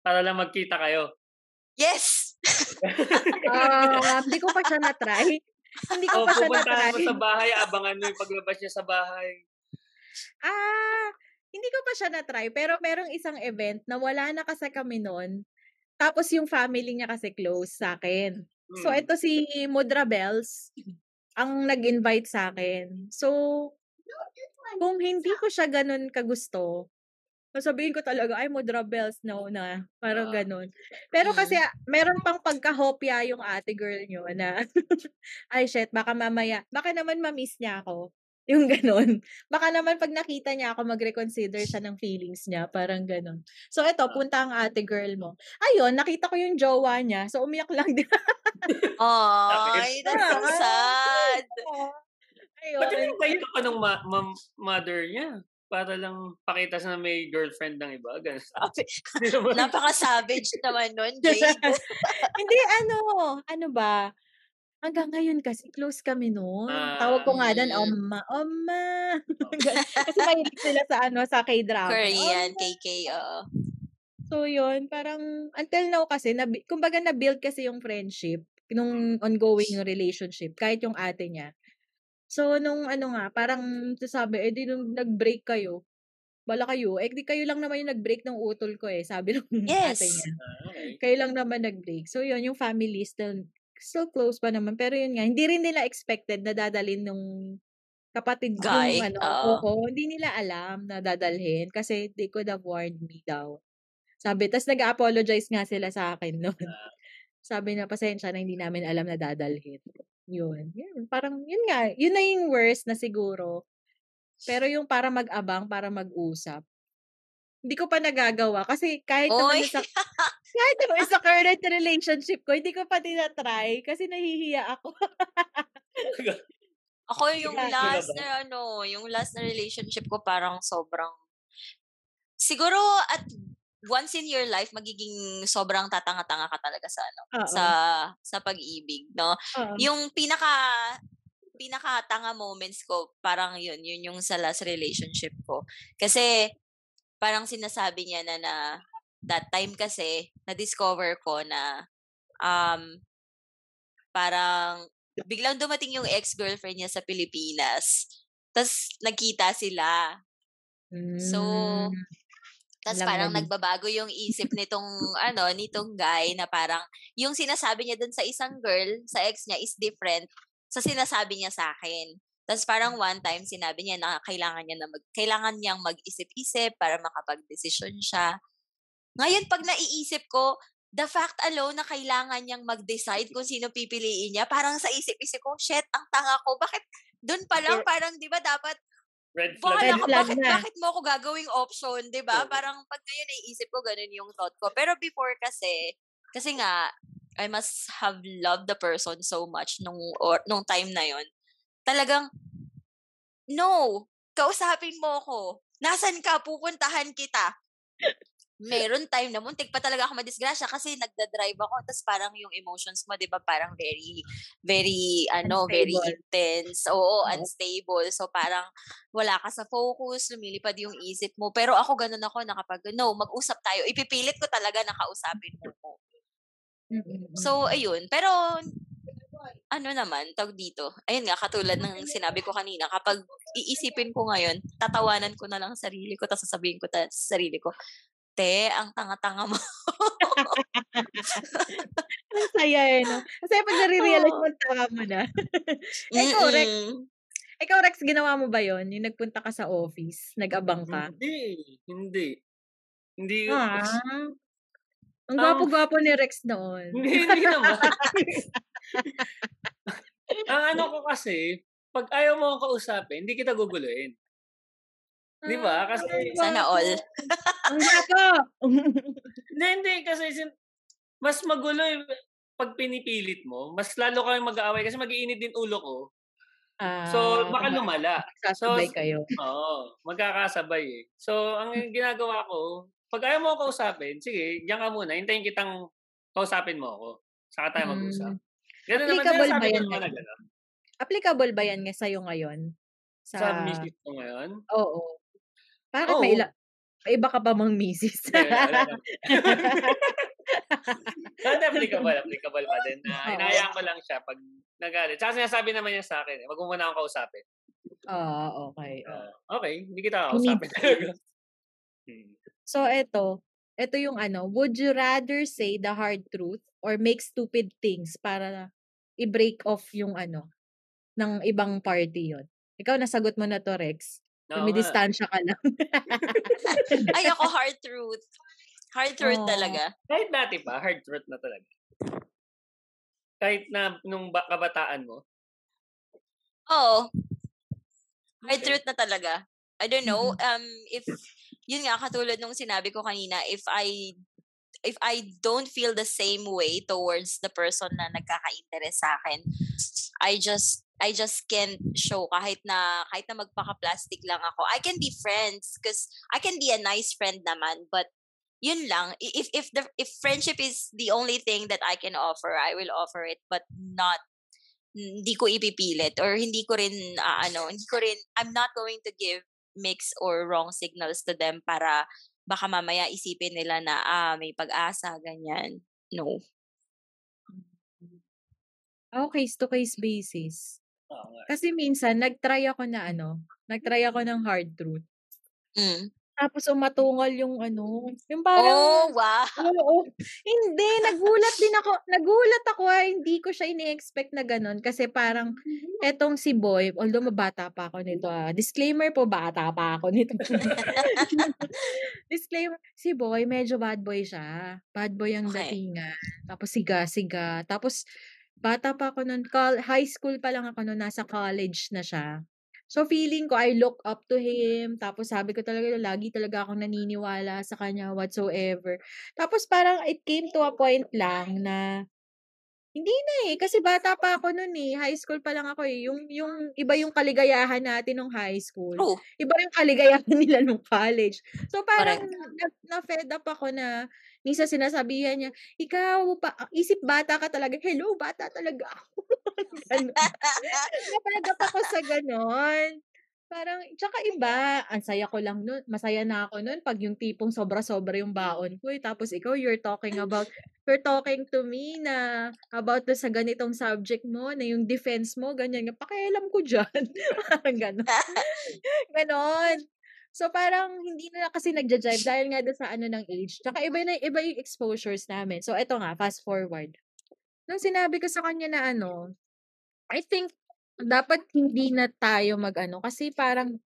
Para lang magkita kayo. yes *laughs* Ah, hindi ko pa siya na-try. Hindi ko O pa siya na-try. mo sa bahay, abangan mo yung paglabas niya sa bahay. Ah, hindi ko pa siya na-try. Pero merong isang event na wala na kasi kami noon. Tapos yung family niya kasi close sa akin. So, ito si Mudra Bells ang nag-invite sa akin. So, kung hindi ko siya ganun kagusto, sasabihin ko talaga, ay, Mudra Bells, no na. Parang Ah. ganun. Pero kasi, Mm. ah, meron pang pagkahopya yung ate girl nyo na, *laughs* ay, shit, baka mamaya, baka naman mamiss niya ako. Yung ganun. *laughs* Baka naman pag nakita niya ako, mag-reconsider siya ng feelings niya. Parang ganun. So, ito, Ah. punta ang ate girl mo. Ayun, nakita ko yung jowa niya. So, umiyak lang din *laughs* Ay, that's so Ah. sad Ayun. Ba't yung ka pa ng ma- ma- mother niya? Para lang pakita sa na may girlfriend ng iba. Ganun. *laughs* *laughs* Napaka-savage naman nun, Jade. *laughs* Hindi, ano, ano ba? Hanggang ngayon kasi, close kami noon. Tawag ko nga doon, Ah. Oma, Oma. kasi mahilig sila sa, ano, sa K-drama. Korean, Oma. KK, oo. So, yun, parang, until now kasi, na, kumbaga na-build kasi yung friendship, nung ongoing yung relationship, kahit yung ate niya. So, nung ano nga, parang sasabi, eh di nung nag-break kayo, bala kayo, eh di kayo lang naman yung nag-break ng utol ko eh, sabi *laughs* nung ate Yes. niya. Ah, okay. Kayo lang naman nag-break. So, yun, yung family still, still close pa naman. Pero yun nga, hindi rin nila expected na dadalhin nung kapatid Guy, yung ano, oo. oo, hindi nila alam na dadalhin kasi they could have warned me daw. Sabi, tas nag-apologize nga sila sa akin *laughs* noon. Ah. Sabi na, pasensya na hindi namin alam na dadalhin. Yun. Yun. Parang, yun nga. Yun na yung worst na siguro. Pero yung para mag-abang, para mag-usap, hindi ko pa nagagawa. Kasi kahit naman Oy! yung sa, *laughs* kahit naman sa current relationship ko, hindi ko pa tinatry kasi nahihiya ako. *laughs* Ako *laughs* yung last na ano, yung last na relationship ko parang sobrang siguro at once in your life magiging sobrang tatanga-tanga ka talaga sa ano Oo. sa sa pag-ibig, no? Oo. Yung pinaka pinaka-tanga moments ko parang yun, yun yung sa last relationship ko. Kasi parang sinasabi niya na na that time kasi na-discover ko na um parang biglang dumating yung ex-girlfriend niya sa Pilipinas. Tapos nagkita sila. So, Mm. Tapos Walang parang mali. nagbabago yung isip nitong ano, nitong guy na parang yung sinasabi niya dun sa isang girl, sa ex niya is different sa sinasabi niya sa akin. Tapos parang one time sinabi niya na kailangan niya na mag, kailangan niyang mag-isip-isip para makapag-desisyon siya. Ngayon pag naiisip ko, the fact alone na kailangan niyang mag-decide kung sino pipiliin niya, parang sa isip-isip ko, shit, ang tanga ko. Bakit dun pa lang parang 'di ba dapat Red Red flag. Bahala ka, flag bakit, na. bakit mo ako gagawing option, di ba? Oo. Parang pag ngayon naiisip ko, ganun yung thought ko. Pero before kasi, kasi nga, I must have loved the person so much nung, or, nung time na yon Talagang, no, kausapin mo ako. Nasaan ka? Pupuntahan kita. Meron time na muntik pa talaga ako madisgrasya kasi nagda-drive ako tapos parang yung emotions mo 'di ba parang very very ano very Unstable. intense. Oo Oo. unstable. So parang wala ka sa focus lumilipad yung isip mo. Pero ako ganun ako na kapag no mag-usap tayo. Ipipilit ko talaga na kausapin mo ko Mm-mm. so ayun. Pero ano naman tawag dito? Ayun nga katulad ng sinabi ko kanina kapag iisipin ko ngayon tatawanan ko na lang sarili ko tapos sasabihin ko ta- sa sarili ko te ang tanga-tanga mo *laughs* Ang saya eh, no? Kasi pag nare-realize mo, tama mo na. *laughs* Ikaw, Rex, ikaw, Rex, ginawa mo ba yon Yung nagpunta ka sa office, nag-abang ka? Hindi. Hindi. Hindi. Ah. Ang Um, gwapo-gwapo ni Rex noon. Hindi, hindi naman. *laughs* Ang ano ko kasi, pag ayaw mo akong kausapin, hindi kita guguluhin. Di ba? Kasi, Ang Sana all. *laughs* Ang gwapo! hindi, hindi. Kasi, sin- mas magulo eh, pag pinipilit mo, mas lalo kang mag-aaway kasi mag-iinit din ulo ko. So, Ah, baka lumala. Sasabay So, kayo. Oo, magkakasabay eh. So, ang ginagawa ko, pag ayaw mo ako kausapin, sige, diyan ka muna, hintayin kitang kausapin mo ako. Saka tayo mag-usap. Mm. Ganun naman, Applicable sinasabi ba ko yan naman na ngayon? gano'n. Applicable ba yan nga sa'yo ngayon? Sa, Sa misis ko ngayon. oo. Bakit Oo. may ila, may iba ka pa mang misis? But *laughs* applicable, applicable pa din. Na, Oo. inayaan ko lang siya pag nagalit. Saka sinasabi naman niya sa akin, eh, wag mo muna akong kausapin. Oo, okay. oo. Ah, okay, hindi kita Need- kausapin talaga. *laughs* Hmm. So, eto. Eto yung ano, would you rather say the hard truth or make stupid things para i-break off yung ano, ng ibang party yon Ikaw, nasagot mo na to, Rex. Oo nga. Lumidistansya ka lang. *laughs* Ay, ako hard *laughs* truth. Hard truth Oo. talaga. Kahit dati pa, hard truth na talaga. Kahit na nung ba- kabataan mo. Oo. Hard Okay. truth na talaga. I don't know. Um, if, yun nga, katulad nung sinabi ko kanina, if I if I don't feel the same way towards the person na nagkaka-interest sa akin, I just I just can't show kahit na kahit na magpaka-plastic lang ako. I can be friends because I can be a nice friend naman, but yun lang. If if the if friendship is the only thing that I can offer, I will offer it, but not hindi ko ipipilit or hindi ko rin ah, ano, hindi ko rin I'm not going to give mixed or wrong signals to them para baka mamaya isipin nila na ah may pag-asa ganyan. No. Ako case to case basis. Oo nga. Kasi minsan, nag-try ako na ano, nag-try ako ng hard truth. Mm. Tapos umatungal yung ano, yung Oh, parang, wow. oo, hindi, nagulat din ako, nagulat ako ah, hindi ko siya ini-expect na ganun. Kasi parang, etong si Boy, although mabata pa ako nito ah, disclaimer po, bata pa ako nito. *laughs* disclaimer, si Boy, medyo bad boy siya. Bad boy ang Okay. datingan. Tapos siga-siga. Tapos, bata pa ako nun, col- high school pa lang ako nun, nasa college na siya. So feeling ko I look up to him. Tapos sabi ko talaga lagi talaga akong naniniwala sa kanya whatsoever. Tapos parang it came to a point lang na hindi na eh kasi bata pa ako noon eh. High school pa lang ako eh. Yung yung iba yung kaligayahan natin nung high school. True. Iba yung kaligayahan *laughs* nila nung college. So parang Correct. na, na up ako na minsan sinasabihan niya, ikaw, pa, isip bata ka talaga. Hello, bata talaga ako. *laughs* Ganun. Napagap ako sa ganon. Parang, tsaka iba, ang saya ko lang nun. Masaya na ako nun pag yung tipong sobra-sobra yung baon ko. eh. Tapos ikaw, you're talking about, you're talking to me na about to sa ganitong subject mo, na yung defense mo, ganyan. nga. Pakialam ko dyan. *laughs* Parang ganon. *laughs* ganon. So parang hindi na kasi nagja-jive dahil nga doon sa ano ng age. Tsaka iba na iba yung exposures namin. So eto nga, fast forward. Nung sinabi ko sa kanya na ano, I think dapat hindi na tayo mag-ano kasi parang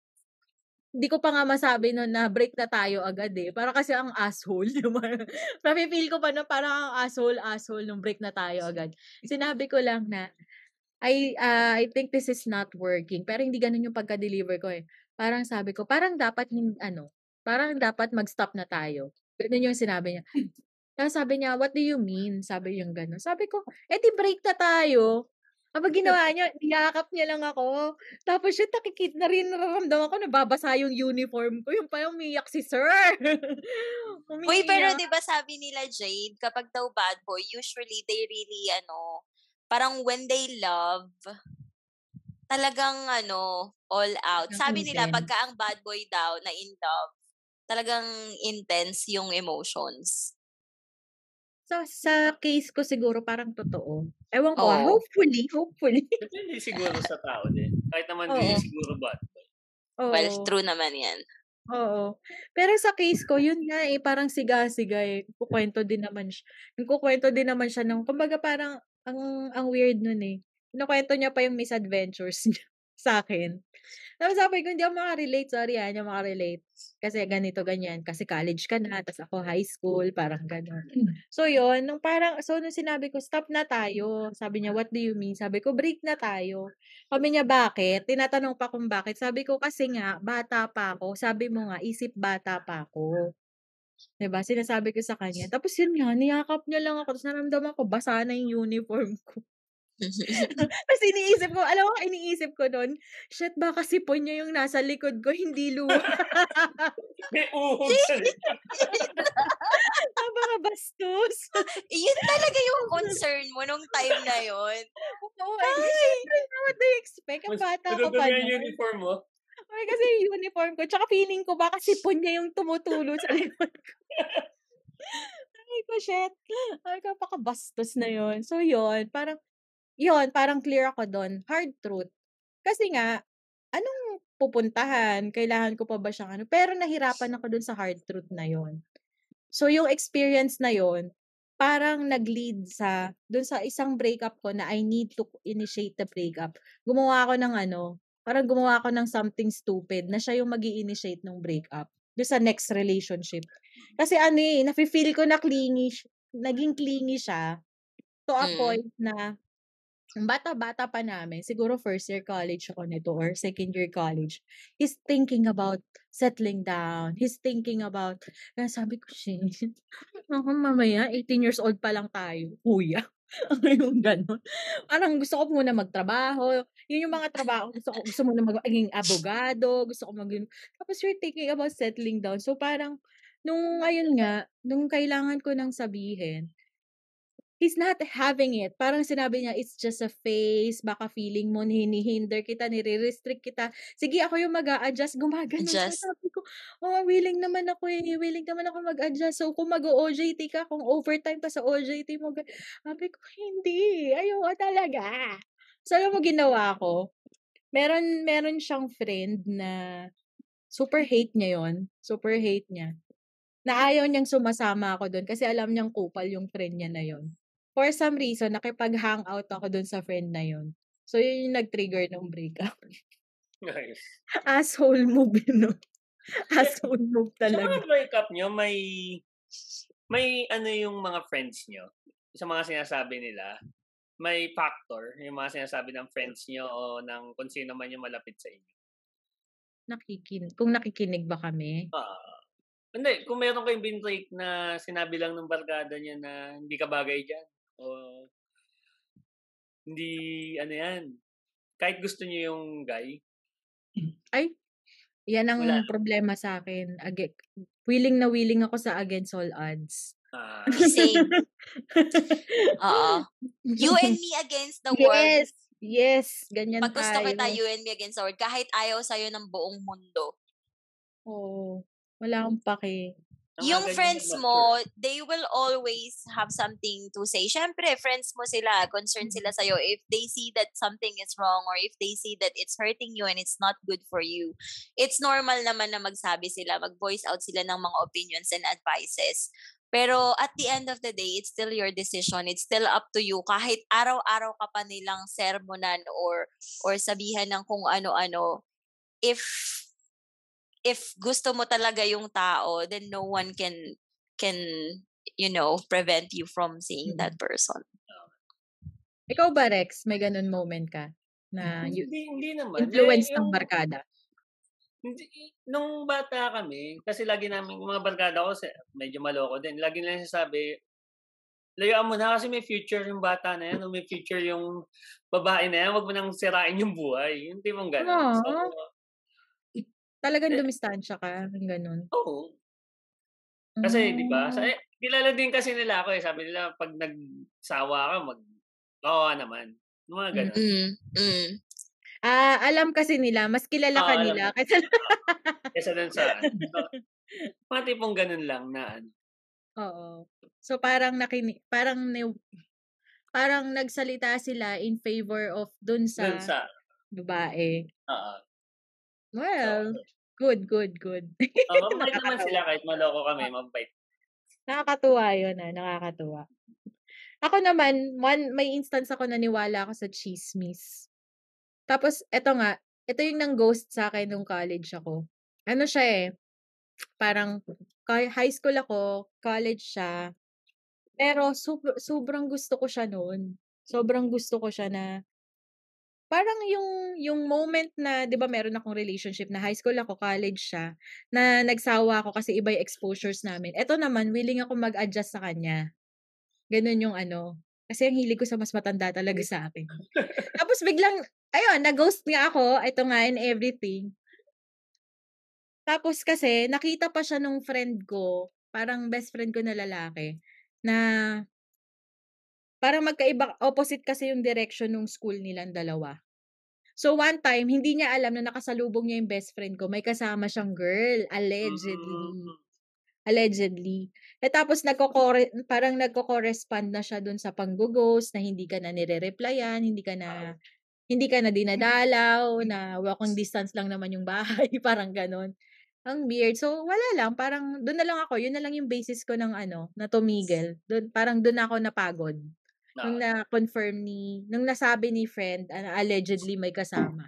hindi ko pa nga masabi nun na break na tayo agad eh. Para kasi ang asshole. *laughs* Feel ko pa na parang ang asshole, asshole nung break na tayo agad. Sinabi ko lang na, I, uh, I think this is not working. Pero hindi ganun yung pagka-deliver ko eh. Parang sabi ko, parang dapat, ano, parang dapat mag-stop na tayo. Ganun yung sinabi niya. Tapos sabi niya, what do you mean? Sabi yung gano'n. Sabi ko, eh di break na tayo. Kapag ginawa niya, niyakap niya lang ako. Tapos yun, nakikita na rin nararamdaman ko, nababasa yung uniform ko. Yung parang umiyak si sir. *laughs* Uy, pero di ba sabi nila, Jade, kapag daw bad boy, usually they really, ano, parang when they love, talagang, ano, all out. Sabi nila, pagka ang bad boy daw na in love, talagang intense yung emotions. Sa sa case ko siguro parang totoo. Ewan ko, Oo. hopefully, *laughs* hopefully. Depende siguro sa tao din. Kahit naman Oo. din siguro bad boy. Well, true naman yan. Oo. Pero sa case ko, yun nga eh, parang siga-siga eh. Kukwento din naman siya. Kukwento din naman siya ng, kumbaga parang, ang, ang weird nun eh. Kinukwento niya pa yung misadventures *laughs* niya sa akin. Tapos sabi ko, hindi ako makarelate. Sorry ah, hindi ako makarelate. Kasi ganito, ganyan. Kasi college ka na, tapos ako high school, parang gano'n. Hmm. So, yun, nung parang, so, nung sinabi ko, stop na tayo. Sabi niya, what do you mean? Sabi ko, break na tayo. Sabi niya, bakit? Tinatanong pa kung bakit. Sabi ko, kasi nga, bata pa ako. Sabi mo nga, isip bata pa ako. Diba? Sinasabi ko sa kanya. Tapos yun nga, niyakap niya lang ako. Tapos naramdaman ko, basa na yung uniform ko. *laughs* *laughs* Tapos iniisip ko, alam mo, iniisip ko nun, shit, baka sipon niya yung nasa likod ko, hindi luha. *laughs* May uhog sa likod. ah, baka bastos. Yun talaga yung concern mo nung time na yun. Oo, Ay, what do you expect? Ang bata ko pa nun. yung uniform mo? Ay, kasi yung uniform ko. Tsaka feeling ko baka sipon niya yung tumutulo sa likod ko. Ay ko, shit. Ay, kapakabastos na yun. So, yun. Parang, yun, parang clear ako doon. Hard truth. Kasi nga, anong pupuntahan? Kailangan ko pa ba siyang ano? Pero nahirapan ako doon sa hard truth na yon. So, yung experience na yon parang nag-lead sa, doon sa isang breakup ko na I need to initiate the breakup. Gumawa ako ng ano, parang gumawa ako ng something stupid na siya yung mag initiate ng breakup. Doon sa next relationship. Kasi ano eh, nafe-feel ko na clingy, naging clingy siya to a mm. point na bata-bata pa namin, siguro first year college ako nito or second year college, he's thinking about settling down. He's thinking about, kaya sabi ko, shit, *laughs* ako mamaya, 18 years old pa lang tayo, kuya. *laughs* Yung gano'n? Parang gusto ko muna magtrabaho. Yun yung mga trabaho. Gusto ko, gusto muna maging abogado. Gusto ko maging, tapos you're thinking about settling down. So parang, nung ngayon nga, nung kailangan ko nang sabihin, he's not having it. Parang sinabi niya, it's just a phase. Baka feeling mo, hinihinder kita, nire-restrict kita. Sige, ako yung mag adjust Gumagano siya. Sabi ko, oh, willing naman ako eh. Willing naman ako mag-adjust. So, kung mag-OJT ka, kung overtime pa sa OJT mo, sabi ko, hindi. Ayaw talaga. So, alam mo ginawa ko? Meron, meron siyang friend na super hate niya yon Super hate niya na ayaw niyang sumasama ako doon kasi alam niyang kupal yung friend niya na yon for some reason, nakipag-hangout ako dun sa friend na yun. So, yun yung nag-trigger ng breakup. Nice. *laughs* Asshole move, no? Asshole move talaga. *laughs* Sa mga breakup nyo, may, may ano yung mga friends nyo? Sa mga sinasabi nila, may factor, yung mga sinasabi ng friends nyo o ng kung sino man yung malapit sa inyo. Nakikin kung nakikinig ba kami? Uh, hindi, kung meron kayong binrake na sinabi lang ng barkada niya na hindi ka bagay dyan, o hindi ano yan. Kahit gusto niyo yung guy. Ay, yan ang Wala. problema sa akin. Ag- willing na willing ako sa against all odds. Ah. *laughs* Same. Oo. You and me against the world. Yes. Yes, ganyan Pag gusto tayo. kita, you and me against the world. Kahit ayaw sa'yo ng buong mundo. Oo. Wala akong pake. Yung friends mo, they will always have something to say. Siyempre, friends mo sila, concerned sila sa'yo. If they see that something is wrong or if they see that it's hurting you and it's not good for you, it's normal naman na magsabi sila, mag-voice out sila ng mga opinions and advices. Pero at the end of the day, it's still your decision. It's still up to you. Kahit araw-araw ka pa nilang sermonan or or sabihan ng kung ano-ano, if if gusto mo talaga yung tao, then no one can can you know prevent you from seeing that person. Ikaw ba, Rex? May ganun moment ka? Na you, Hindi, hindi naman. influence Eh, ng yung- barkada? Hindi, nung bata kami, kasi lagi namin, mga barkada ko, medyo maloko din. Lagi nila sinasabi, layuan mo na kasi may future yung bata na yan, o may future yung babae na yan, wag mo nang sirain yung buhay. Yung tipong gano'n. So. Talagang dumistansya ka? Yung ganun? oo. Kasi, di ba, sa, Mm. eh, kilala din kasi nila ako eh. Sabi nila, pag nagsawa ka, mag, kawawa naman. Yung mga gano'n. Mm, mm. Ah, alam kasi nila, mas kilala Oo, ka alam nila. mo. Kasi, Kesa dun sa, ano. So, mga tipong ganun lang na, ano. oo. So, parang nakini, parang, ni, parang nagsalita sila in favor of dun sa, Dun sa, babae. oo. Well, good, good, good. Oh, *laughs* mabait naman sila kahit maloko kami, mabait. Nakakatuwa yun, ah. Nakakatuwa. Ako naman, one, may instance ako naniwala ako sa chismis. Tapos, eto nga, ito yung nang ghost sa akin nung college ako. Ano siya eh, parang high school ako, college siya. Pero sob- sobrang gusto ko siya noon. Sobrang gusto ko siya na parang yung yung moment na 'di ba meron akong relationship na high school ako, college siya, na nagsawa ako kasi iba yung exposures namin. Ito naman willing ako mag-adjust sa kanya. Ganun yung ano, kasi ang hilig ko sa mas matanda talaga sa akin. Tapos biglang ayun, na-ghost nga ako, ito nga and everything. Tapos kasi nakita pa siya nung friend ko, parang best friend ko na lalaki, na parang magkaiba opposite kasi yung direction nung school nilang dalawa. So one time, hindi niya alam na nakasalubong niya yung best friend ko, may kasama siyang girl, allegedly. Mm. Allegedly. Eh tapos nagko parang nagko-correspond na siya dun sa panggo-ghost na hindi ka na nire-replyan, hindi ka na hindi ka na dinadalaw, *laughs* na walking distance lang naman yung bahay, *laughs* parang ganon. Ang weird. So wala lang, parang doon na lang ako, yun na lang yung basis ko ng ano, na tumigil. Doon parang doon ako napagod. Nung Na, na-confirm ni, nung nasabi ni friend, ah, allegedly may kasama.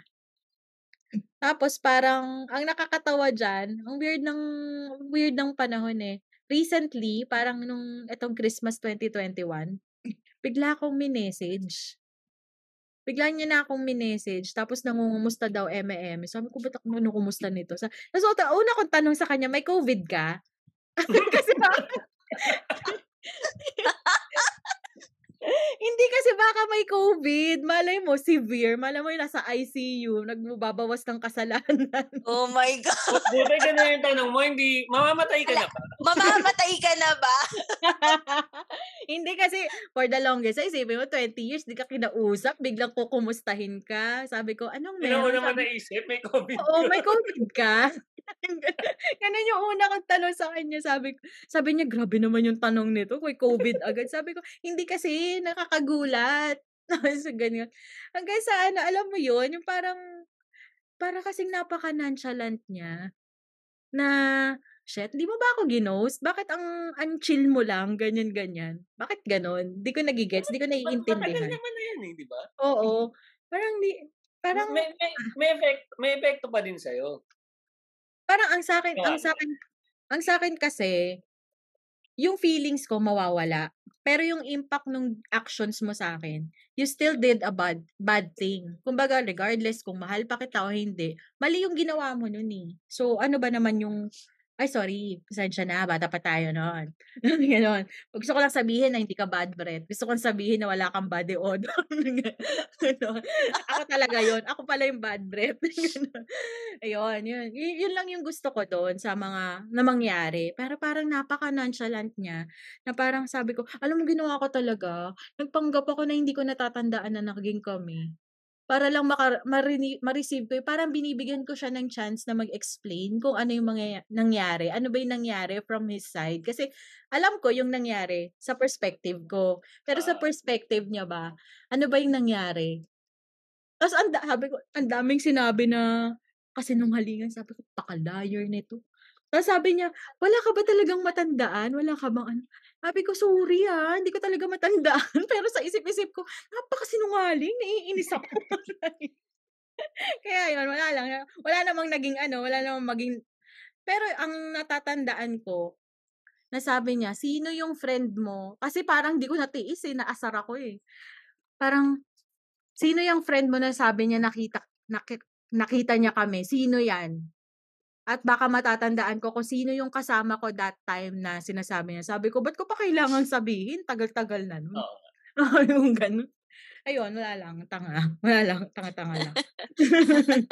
Tapos parang, ang nakakatawa dyan, ang weird ng, weird ng panahon eh. Recently, parang nung itong Christmas 2021, *clears throat* bigla akong minessage. Bigla niya na akong minessage, tapos nangungumusta daw M&M. Sabi ko, ba't ako nangungumusta nito? Sa, tapos una kong tanong sa kanya, may COVID ka? *laughs* kasi *laughs* hindi kasi baka may COVID. Malay mo, severe. Malay mo yung nasa ICU, nagbabawas ng kasalanan. *laughs* Oh my God. buti ganun yung tanong mo, hindi, mamamatay ka na ba? Mamamatay ka na ba? *laughs* hindi kasi, for the longest, ay, isipin mo, 20 years, di ka kinausap, biglang kukumustahin ka. Sabi ko, anong meron? Mo Sabi, naisip, may COVID Oo, ka. may COVID ka? *laughs* Ganun yung una kong tanong sa kanya. Sabi, ko- sabi niya, grabe naman yung tanong nito. May COVID agad. Sabi ko, hindi kasi, nakakagulat. *laughs* so, ganyan. Hanggang sa ano, alam mo yun, yung parang, para kasing napaka-nonchalant niya. Na, shit, di mo ba ako ginost? Bakit ang, ang chill mo lang, ganyan-ganyan? Bakit ganon? Di ko nagigets, di ko Matagal naiintindihan. naman na yan eh, di ba? Oo. Parang di, parang, may, may, may, effect, may epekto pa din sa'yo. Parang ang sa akin, ang sa akin, ang sa akin kasi, yung feelings ko mawawala. Pero yung impact ng actions mo sa akin, you still did a bad bad thing. Kumbaga, regardless kung mahal pa kita o hindi, mali yung ginawa mo nun eh. So, ano ba naman yung, ay sorry, pasensya na, bata pa tayo noon. *laughs* Ganon. Gusto ko lang sabihin na hindi ka bad breath. Gusto ko lang sabihin na wala kang body odor. *laughs* Ako talaga yon Ako pala yung bad breath. *laughs* Ayun, yun. Y- yun lang yung gusto ko doon sa mga na. Pero parang napaka-nonchalant niya na parang sabi ko, alam mo ginawa ko talaga, nagpanggap ako na hindi ko natatandaan na naging kami. Para lang maka marini ma-receive ko, parang binibigyan ko siya ng chance na mag-explain kung ano yung mga nangyari. Ano ba yung nangyari from his side. Kasi alam ko yung nangyari sa perspective ko. Pero sa Ah. perspective niya ba, ano ba yung nangyari? Tapos ang sabi ko, ang daming sinabi na kasinungalingan. Sabi ko, "Paka-liar nito." Tapos sabi niya, "Wala ka ba talagang matandaan? Wala ka bang ano?" Sabi ko, "Sorry, ah, hindi ko talaga matandaan." *laughs* Pero sa isip-isip ko, napakasinungaling, naiinis ako. *laughs* Kaya yun, wala lang. Wala namang naging ano, wala namang maging pero ang natatandaan ko, nasabi niya, "Sino yung friend mo?" Kasi parang di ko natiis, eh, naasar ako, eh. Parang, "Sino yung friend mo na sabi niya nakita naki nakita niya kami, sino 'yan?" At baka matatandaan ko kung sino yung kasama ko that time na sinasabi niya. Sabi ko, "Ba't ko pa kailangang sabihin, tagal-tagal na nun." Oo. Oo, *laughs* yung gano'n. Ayun, wala lang, tanga. Wala lang, tanga-tanga lang. *laughs*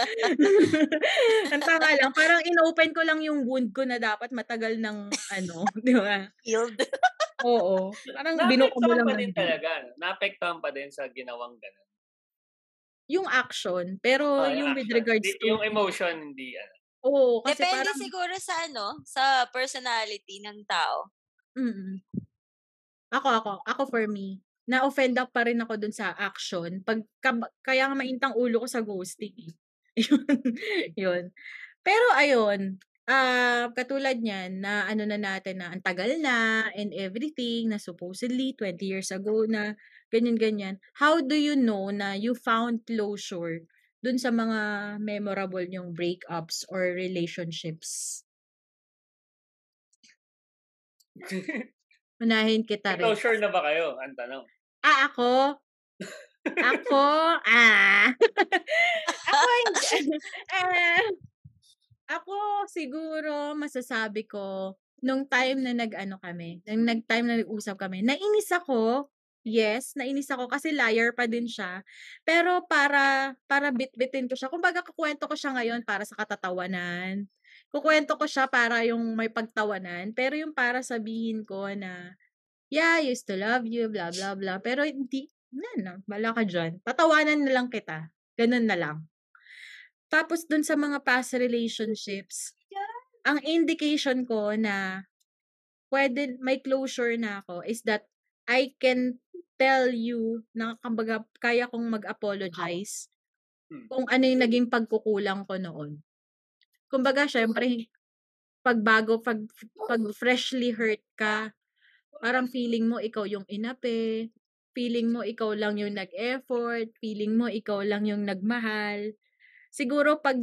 Ang tanga lang, parang inopen ko lang yung wound ko na dapat matagal ng ano, *laughs* di ba? Healed. Oo, parang binuko mo Naapektuhan lang pa ng din talaga, no? Naapektuhan pa din sa ginawang gano'n. Yung action, pero Oo, yung yung with action. regards Di to yung emotion, hindi ano. Oo, kasi Depende parang siguro sa ano, sa personality ng tao. Mm. Ako ako ako for me, na-offend up pa rin ako dun sa action, pag kaya nga mainit ang ulo ko sa ghosting, eh. *laughs* Yun, yun. Pero ayun, ah, katulad niyan na ano na natin na ang tagal na and everything, na supposedly 20 years ago na, ganyan-ganyan. How do you know na you found closure dun sa mga memorable niyong breakups or relationships? Unahin kita rin. closure na ba kayo? Ang tanong. Ah, ako? Ako, ah. *laughs* Ako ah, *laughs* ako siguro masasabi ko, nung time na nag-ano kami, nung nag-time na nag-usap kami, nainis ako. Yes, nainis ako kasi liar pa din siya. Pero para para bitbitin ko siya, kumbaga kukuwento ko siya ngayon para sa katatawanan. Kukuwento ko siya para yung may pagtawanan, pero yung para sabihin ko na, "Yeah, I used to love you, blah, blah, blah." Pero hindi wala na, bahala ka diyan. Tatawanan na lang kita, gano'n na lang. Tapos dun sa mga past relationships, ang indication ko na puwede may closure na ako is that I can tell you na kumbaga kaya kong mag-apologize Hmm. kung ano yung naging pagkukulang ko noon. Kumbaga siyempre, 'pag bago 'pag 'pag freshly hurt ka, parang feeling mo ikaw yung inapi, feeling mo ikaw lang yung nag-effort, feeling mo ikaw lang yung nagmahal. Siguro 'pag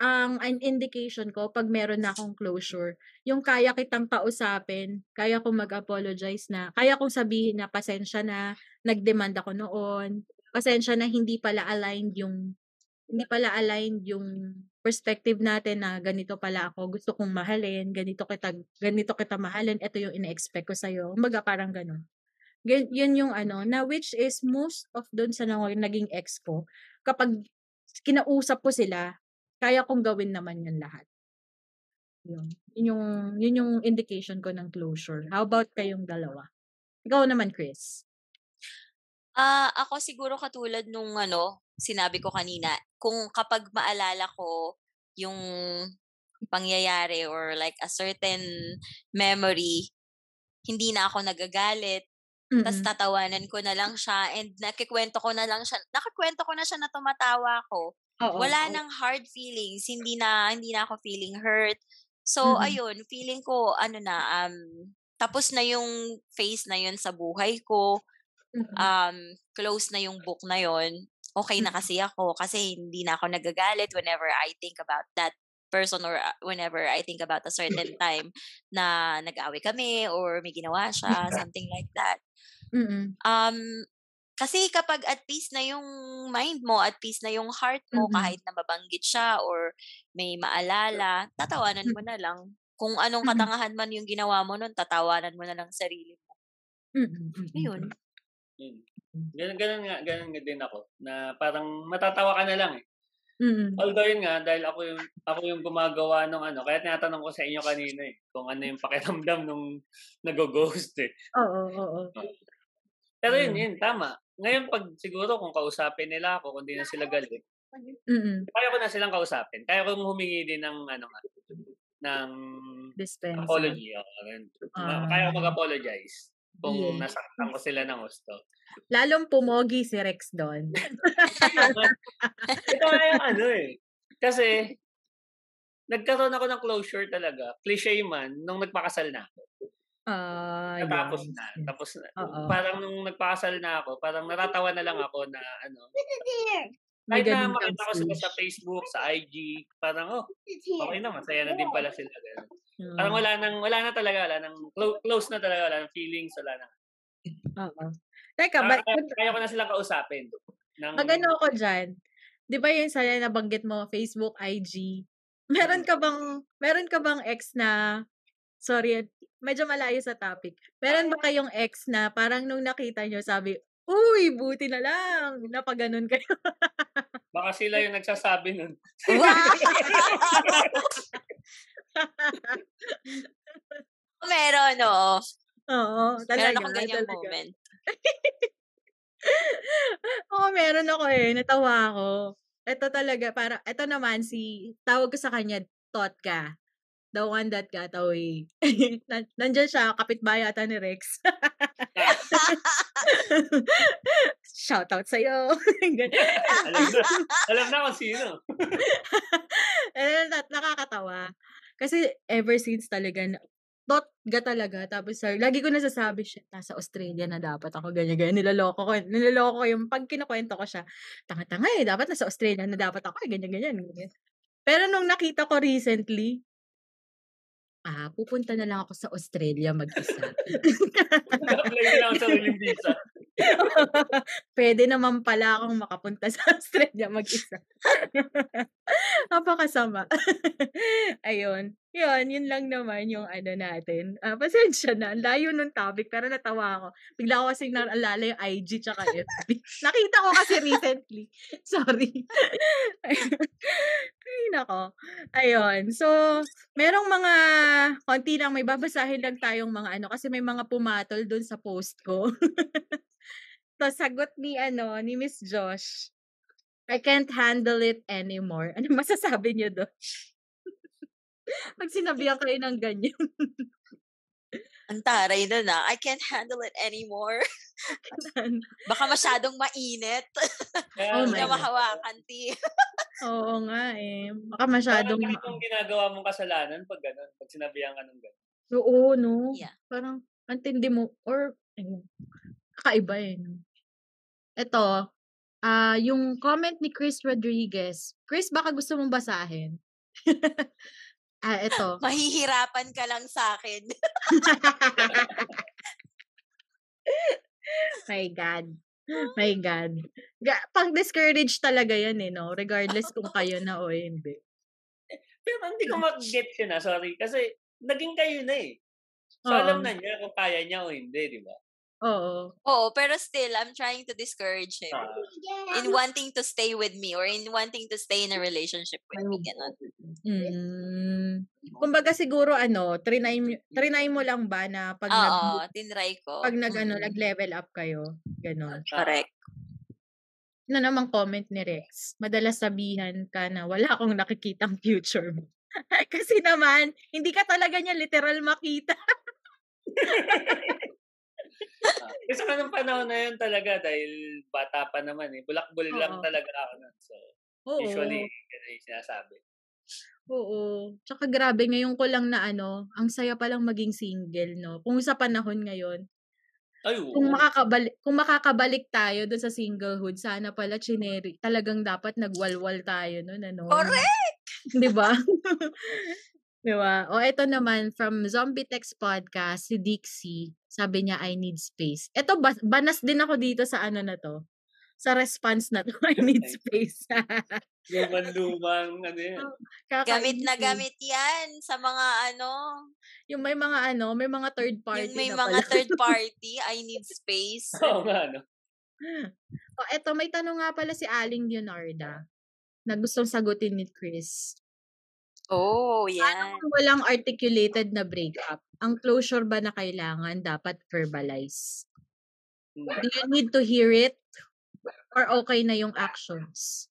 ang an indication ko 'pag meron na akong closure, yung kaya kitang kausapin, kaya kong mag-apologize na, kaya kong sabihin na, "Pasensya na, nag-demand ako noon. Pasensya na hindi pala aligned yung hindi pala aligned yung perspective natin na ganito pala ako, gusto kong mahalin, ganito kita ganito kita mahalin, eto yung ine-expect ko sa'yo." Kumbaga parang gano'n. Gan yun yung ano, na which is most of dun sa na naging ex ko, kapag kinausap ko sila, kaya kong gawin naman yun lahat. Yun. Yun yung yun yung indication ko ng closure. How about kayong dalawa? Ikaw naman, Chris. Ah, ako siguro katulad nung ano, sinabi ko kanina, kung kapag maalala ko yung pangyayari or like a certain memory, hindi na ako nagagalit, tas Mm. tatawanan ko na lang siya and nakikwento ko na lang siya nakukuwento ko na siya na tumatawa ako. Oo, Wala oo. ng hard feelings, hindi na hindi na ako feeling hurt. So Mm. ayun, feeling ko ano na, um, tapos na yung phase na yun sa buhay ko, Mm. um, close na yung book na yun. Okey na Mm. kasi ako kasi hindi na ako nagagalit whenever I think about that person or, ah, whenever I think about a certain *laughs* time na nag-away kami or may ginawa siya, *laughs* something like that. Mm. Um, kasi kapag at peace na yung mind mo, at peace na yung heart mo, Mm. kahit na mabanggit siya or may maalala, tatawanan mo na lang. Kung anong Mm. katangahan man yung ginawa mo nun, tatawanan mo na lang sarili mo. Mm, mm. Ayun. Yun. Gano'n gano'n nga gano'n nga din ako, na parang matatawa ka na lang, eh. Mm. Although yun nga, dahil ako yung ako yung gumagawa nung ano, kaya tinatanong ko sa inyo kanina, eh, kung ano yung pakiramdam nung nago-ghost, eh. Oo, oo. Pero yun, yun tama. Ngayon pag siguro kung kausapin nila ako, kung di na sila galit, Mm. kaya ko na silang kausapin. Kaya ko humingi din ng ano nga, ng Dispensa. apology. Ah. Kaya ko mag-apologize kung Yeah. nasaktan ko sila ng gusto. Lalong pumogi si Rex doon. *laughs* Ito yung ano eh. Kasi, nagkaroon ako ng closure talaga. Cliche man, nung nagpakasal na ako. Ah, Natapos yes, na. Tapos, na- Oo. parang nung nagpakasal na ako, parang natatawa na lang ako na ano. *laughs* Kahit na makita ko sila sa. Facebook, sa IG, parang oh, okay na, masaya na din pala sila. Ganun. Mm. Parang wala nang, wala na talaga, wala nang, clo- close na talaga, wala nang feelings, wala na. Oo. Teka, Kaya, ba, kaya, kaya ko na silang kausapin. Ng, Pag ano ako dyan, di ba yung sana nabanggit mo, Facebook, IG, meron ka bang, meron ka bang ex na, sorry, medyo malayo sa topic, meron ba kayong ex na parang nung nakita nyo, sabi, uy, buti na lang, napaganon kayo. Baka sila yung nagsasabi nun. Wow! *laughs* Meron, oo. Oo, talaga. Meron akong ganyang talaga. moment. *laughs* Oo, meron ako eh. Natawa ako. Ito talaga, para, ito naman si, tawag ko sa kanya, Totka. The one that got away. *laughs* Nan- Nandyan siya, kapitbahay ata ni Rex. *laughs* Shoutout sa'yo. Ganun. *laughs* alam na, alam na kung sino. Eh, na- nakakatawa. Kasi ever since talaga, tot ga talaga. Tapos, sir, lagi ko nasasabi siya, nasa Australia na dapat ako ganyan, ganyan. Niloloko ko. Niloloko ko yung pag kinukwento ko siya, tanga-tanga eh, dapat nasa Australia na dapat ako eh, ganyan, ganyan. ganyan. Pero nung nakita ko recently, ah, pupunta na lang ako sa Australia mag-isa. Apply na lang sa *laughs* sariling visa. Pwede naman pala akong makapunta sa Australia mag-isa. *laughs* Napakasama. Ayun. Yun, yun lang naman yung ano natin. Ah, pasensya na. Ang layo nung topic, pero natawa ako. Bigla ko kasing naalala yung IG tsaka FB. *laughs* Nakita ko kasi recently. *laughs* Sorry. Ay, nako. Ayun. So, merong mga, konti lang, may babasahin lang tayong mga ano, kasi may mga pumatol dun sa post ko. *laughs* So, sagot ni, ano, ni Miss Josh, I can't handle it anymore. Ano masasabi niyo doon? Pag sinabihan kayo ng ganyan. Ang taray na na. I can't handle it anymore. *laughs* Baka masyadong mainit. Kaya, Oh Hindi my na God. mahawakan, ti. Oo nga eh. Baka Parang masyadong... kahit kung ginagawa mong kasalanan pag gano'n, pag sinabihan ka ng gano'n. Oo, no? Yeah. Parang, antindi mo, or, ayun, kakaiba eh. No? Ito, ah yung comment ni Chris Rodriguez. Chris, baka gusto mong basahin? *laughs* ah, ito. *laughs* Mahihirapan ka lang sa akin. *laughs* My God. My God. Ga- pang-discourage talaga yan eh, no? Regardless kung kayo na o hindi. Pero hindi ko mag-get yun ah, sorry. Kasi naging kayo na eh. So alam na niya kung kaya niya o hindi, di ba? Oo. Oo, pero still, I'm trying to discourage him. Ah, In wanting to stay with me or in wanting to stay in a relationship with me. Ganon. Mm. Kumbaga siguro ano, trinay, mo- trinay mo lang ba na pag nag, Oo, tinry ko. pag nag, ano, Mm, nag-level up kayo? Ganon. Correct. Ano namang comment ni Rex? Madalas sabihan ka na wala akong nakikitang future mo. *laughs* Kasi naman, hindi ka talaga niya literal makita. *laughs* *laughs* Kasi ka ng panahon na yun talaga dahil bata pa naman eh. Bulakbul lang Oo. talaga ako nun. So, Oo. usually, ganun yung sinasabi. Oo. Tsaka grabe, ngayon ko lang na ano, ang saya palang maging single, no? Kung sa panahon ngayon, Ay, oo. kung makakabalik, kung makakabalik tayo doon sa singlehood, sana pala chineri, talagang dapat nagwalwal tayo noon, ano? Correct! 'Di ba? *laughs* *laughs* 'Di ba? O ito naman from Zombie Text Podcast, si Dixie, sabi niya I need space. Ito banas din ako dito sa ano na to. Sa response na to, *laughs* I need space. Lumang-lumang, ano yan. Gamit na gamit yan sa mga ano, Yung may mga ano, may mga third party yung may na mga pala. third *laughs* party, I need space. *laughs* Oo nga, no? O eto, may tanong nga pala si Aling Leonarda na gustong sagutin ni Chris. Oh, yan. Paano kung walang articulated na breakup? Ang closure ba na kailangan dapat verbalize? Do you need to hear it? Or okay na yung actions?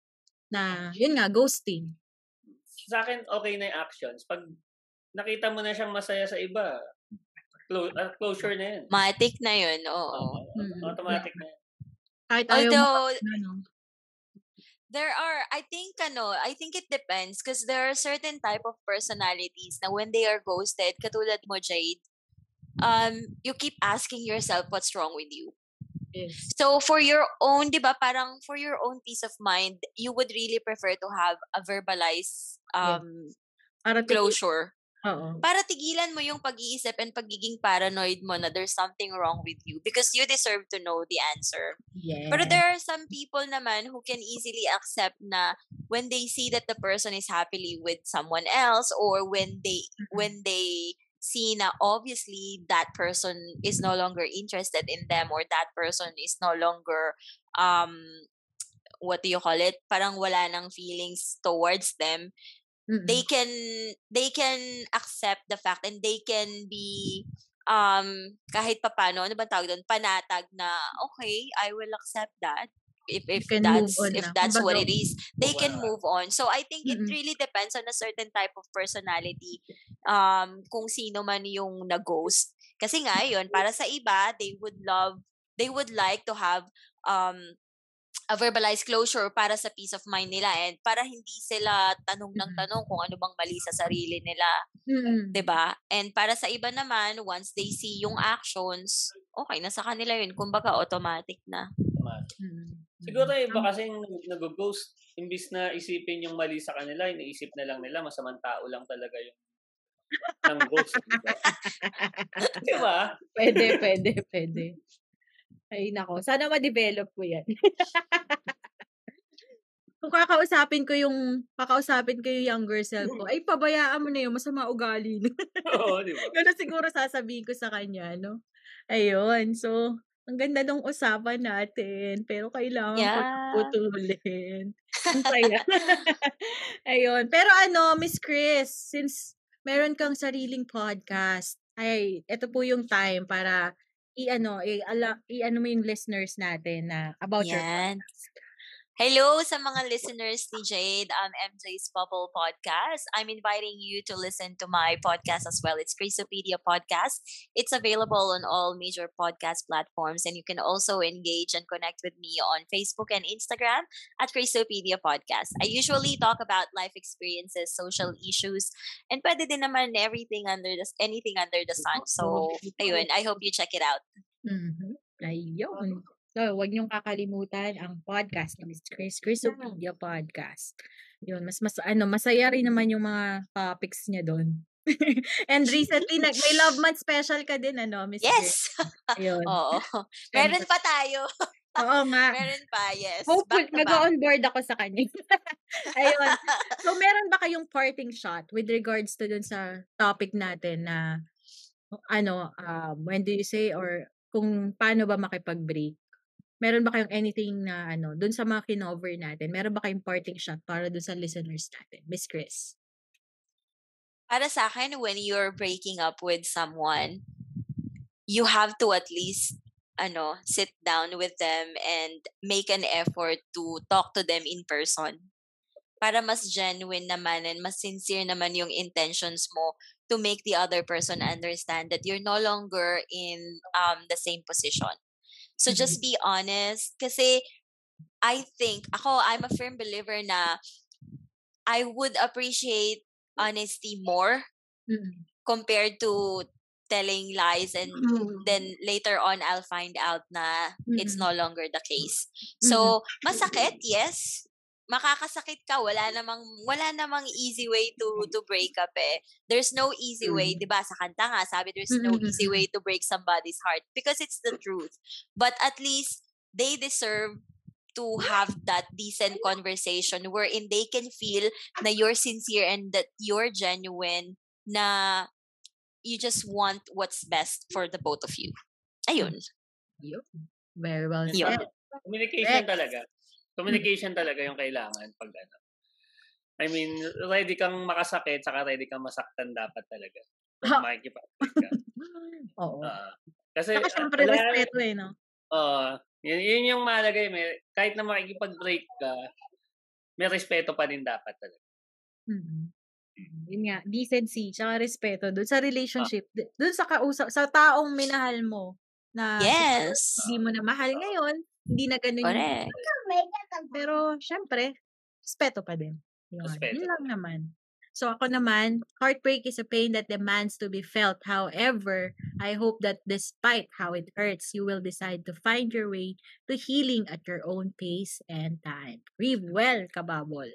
Na, yun nga, ghosting. Sa akin, okay na yung actions. Pag nakita mo na siyang masaya sa iba, clo- ah, closure na yan. Matic na yun, oo. Oo, Mm. automatic na yan. Kahit ayaw mo, Although, ano. There are i think ano i think it depends because there are certain type of personalities na when they are ghosted katulad mo Jade um you keep asking yourself what's wrong with you? Yes. so for your own 'di ba parang for your own peace of mind you would really prefer to have a verbalized um Para tigil- closure Oo. para tigilan mo yung pag-iisip and pagiging paranoid mo na there's something wrong with you because you deserve to know the answer Yes. Pero there are some people naman who can easily accept na when they see that the person is happily with someone else or when they when they see na obviously that person is no longer interested in them or that person is no longer um what do you call it parang wala nang feelings towards them Mm-mm. they can they can accept the fact and they can be um kahit papano ano ba tawag doon panatag na okay I will accept that if if can that's if na. that's what it is they can wala. move on so I think it Mm-mm. really depends on a certain type of personality um kung sino man yung na-ghost kasi nga yun para sa iba they would love they would like to have um a verbalized closure para sa peace of mind nila and para hindi sila tanong ng Mm. tanong kung ano bang mali sa sarili nila, Mm-mm. 'di ba? And para sa iba naman, once they see yung actions, okay na sa kanila 'yun. Kumbaga automatic na. Automatic. Mm. Siguro yung iba kasing nag-ghost, imbis na isipin yung mali sa kanila, iniisip na lang nila, masamang tao lang talaga yung ng ghost. Di ba? *laughs* Di ba? Pwede, pwede, pwede. Ay, nako. Sana ma-develop ko yan. *laughs* Kung kakausapin ko yung, kakausapin ko yung younger self ko, ay, pabayaan mo na yun, masama ugali. Oo, di ba? *laughs* Ganun siguro sasabihin ko sa kanya, no? Ayun. So, ang ganda ng usapan natin. Pero kailangan ko Yeah. putulin. Ang *laughs* saya. Ayun. Pero ano, Miss Chris, since meron kang sariling podcast, ay, ito po yung time para i-ano, i-ala, i-ano mo yung listeners natin na about your Yan. podcast. Hello sa mga listeners ni Jade on MJ's Bubble Podcast. I'm inviting you to listen to my podcast as well. It's Chrisopedia Podcast. It's available on all major podcast platforms and you can also engage and connect with me on Facebook and Instagram at Chrisopedia Podcast. I usually talk about life experiences, social issues, and pwede din naman everything under the anything under the sun. So, *laughs* ayun, I hope you check it out. Mhm. Ayun. So, huwag niyong kakalimutan ang podcast ni Miss Chris, Chrisopedia Podcast. Yun, mas, mas, ano, masaya rin naman yung mga topics niya doon. *laughs* And recently, nag, may Love Month special ka din, ano, Miss? Yes! *laughs* Ayun. Oo. *laughs* Meron pa tayo. Oo nga. Meron pa, yes. Hopefully, mag-on board ako sa kanya. Ayun. So, meron ba kayong parting shot with regards to dun sa topic natin na ano, um, when do you say or kung paano ba makipag-break? Meron ba kayong anything na ano, dun sa mga kinover natin, meron ba kayong parting shot para dun sa listeners natin? Miss Chris. Para sa akin, when you're breaking up with someone, you have to at least ano, sit down with them and make an effort to talk to them in person. Para mas genuine naman and mas sincere naman yung intentions mo to make the other person understand that you're no longer in um the same position. So just be honest kasi I think ako I'm a firm believer na I would appreciate honesty more Mm. compared to telling lies and Mm. then later on I'll find out na it's no longer the case. So, masakit, yes. Makakasakit ka, wala namang wala namang easy way to to break up eh. There's no easy way, Mm. 'di ba? Sa kanta nga, sabi there's no Mm, mm, easy mm. way to break somebody's heart because it's the truth. But at least they deserve to have that decent conversation wherein they can feel na you're sincere and that you're genuine na you just want what's best for the both of you. Ayun. Yun. Very well Yun. said. Communication Correct. talaga. Communication talaga yung kailangan pag ano. I mean, ready kang makasakit, saka ready kang masaktan dapat talaga. Makikipag ka. *laughs* Oo. Ah, kasi, Saka ah, syempre wala- respeto eh, no? Oo. yun, yun yung mahalaga. eh. May, kahit na makikipag-break ka, may respeto pa din dapat talaga. Mhm. Yun nga, decency, tsaka respeto dun sa relationship, d- dun sa kausap, sa taong minahal mo na Yes. hindi mo na mahal ngayon, hindi na ganun yung Correct. Pero, syempre, respeto pa din. Yun, Respeto. yun lang naman. So, ako naman, heartbreak is a pain that demands to be felt. However, I hope that despite how it hurts, you will decide to find your way to healing at your own pace and time. Grieve well, kababol.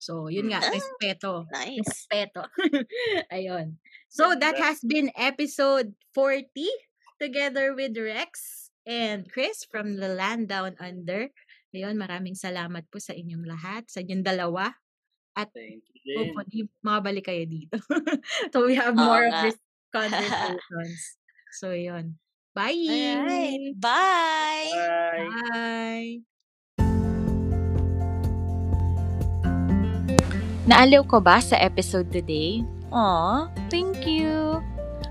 So, yun nga, Ah. respeto. Nice. Respeto. *laughs* Ayun. So, that has been episode 40 together with Rex and Chris from the Land Down Under. Ayun, maraming salamat po sa inyong lahat, sa inyong dalawa. Thank you din. Hopefully, makabalik kayo dito. *laughs* so, we have more of nga. these *laughs* conversations. so, yun. Bye! Alright. Bye. Bye. Bye! Naaliw ko ba sa episode today? Aw, thank you!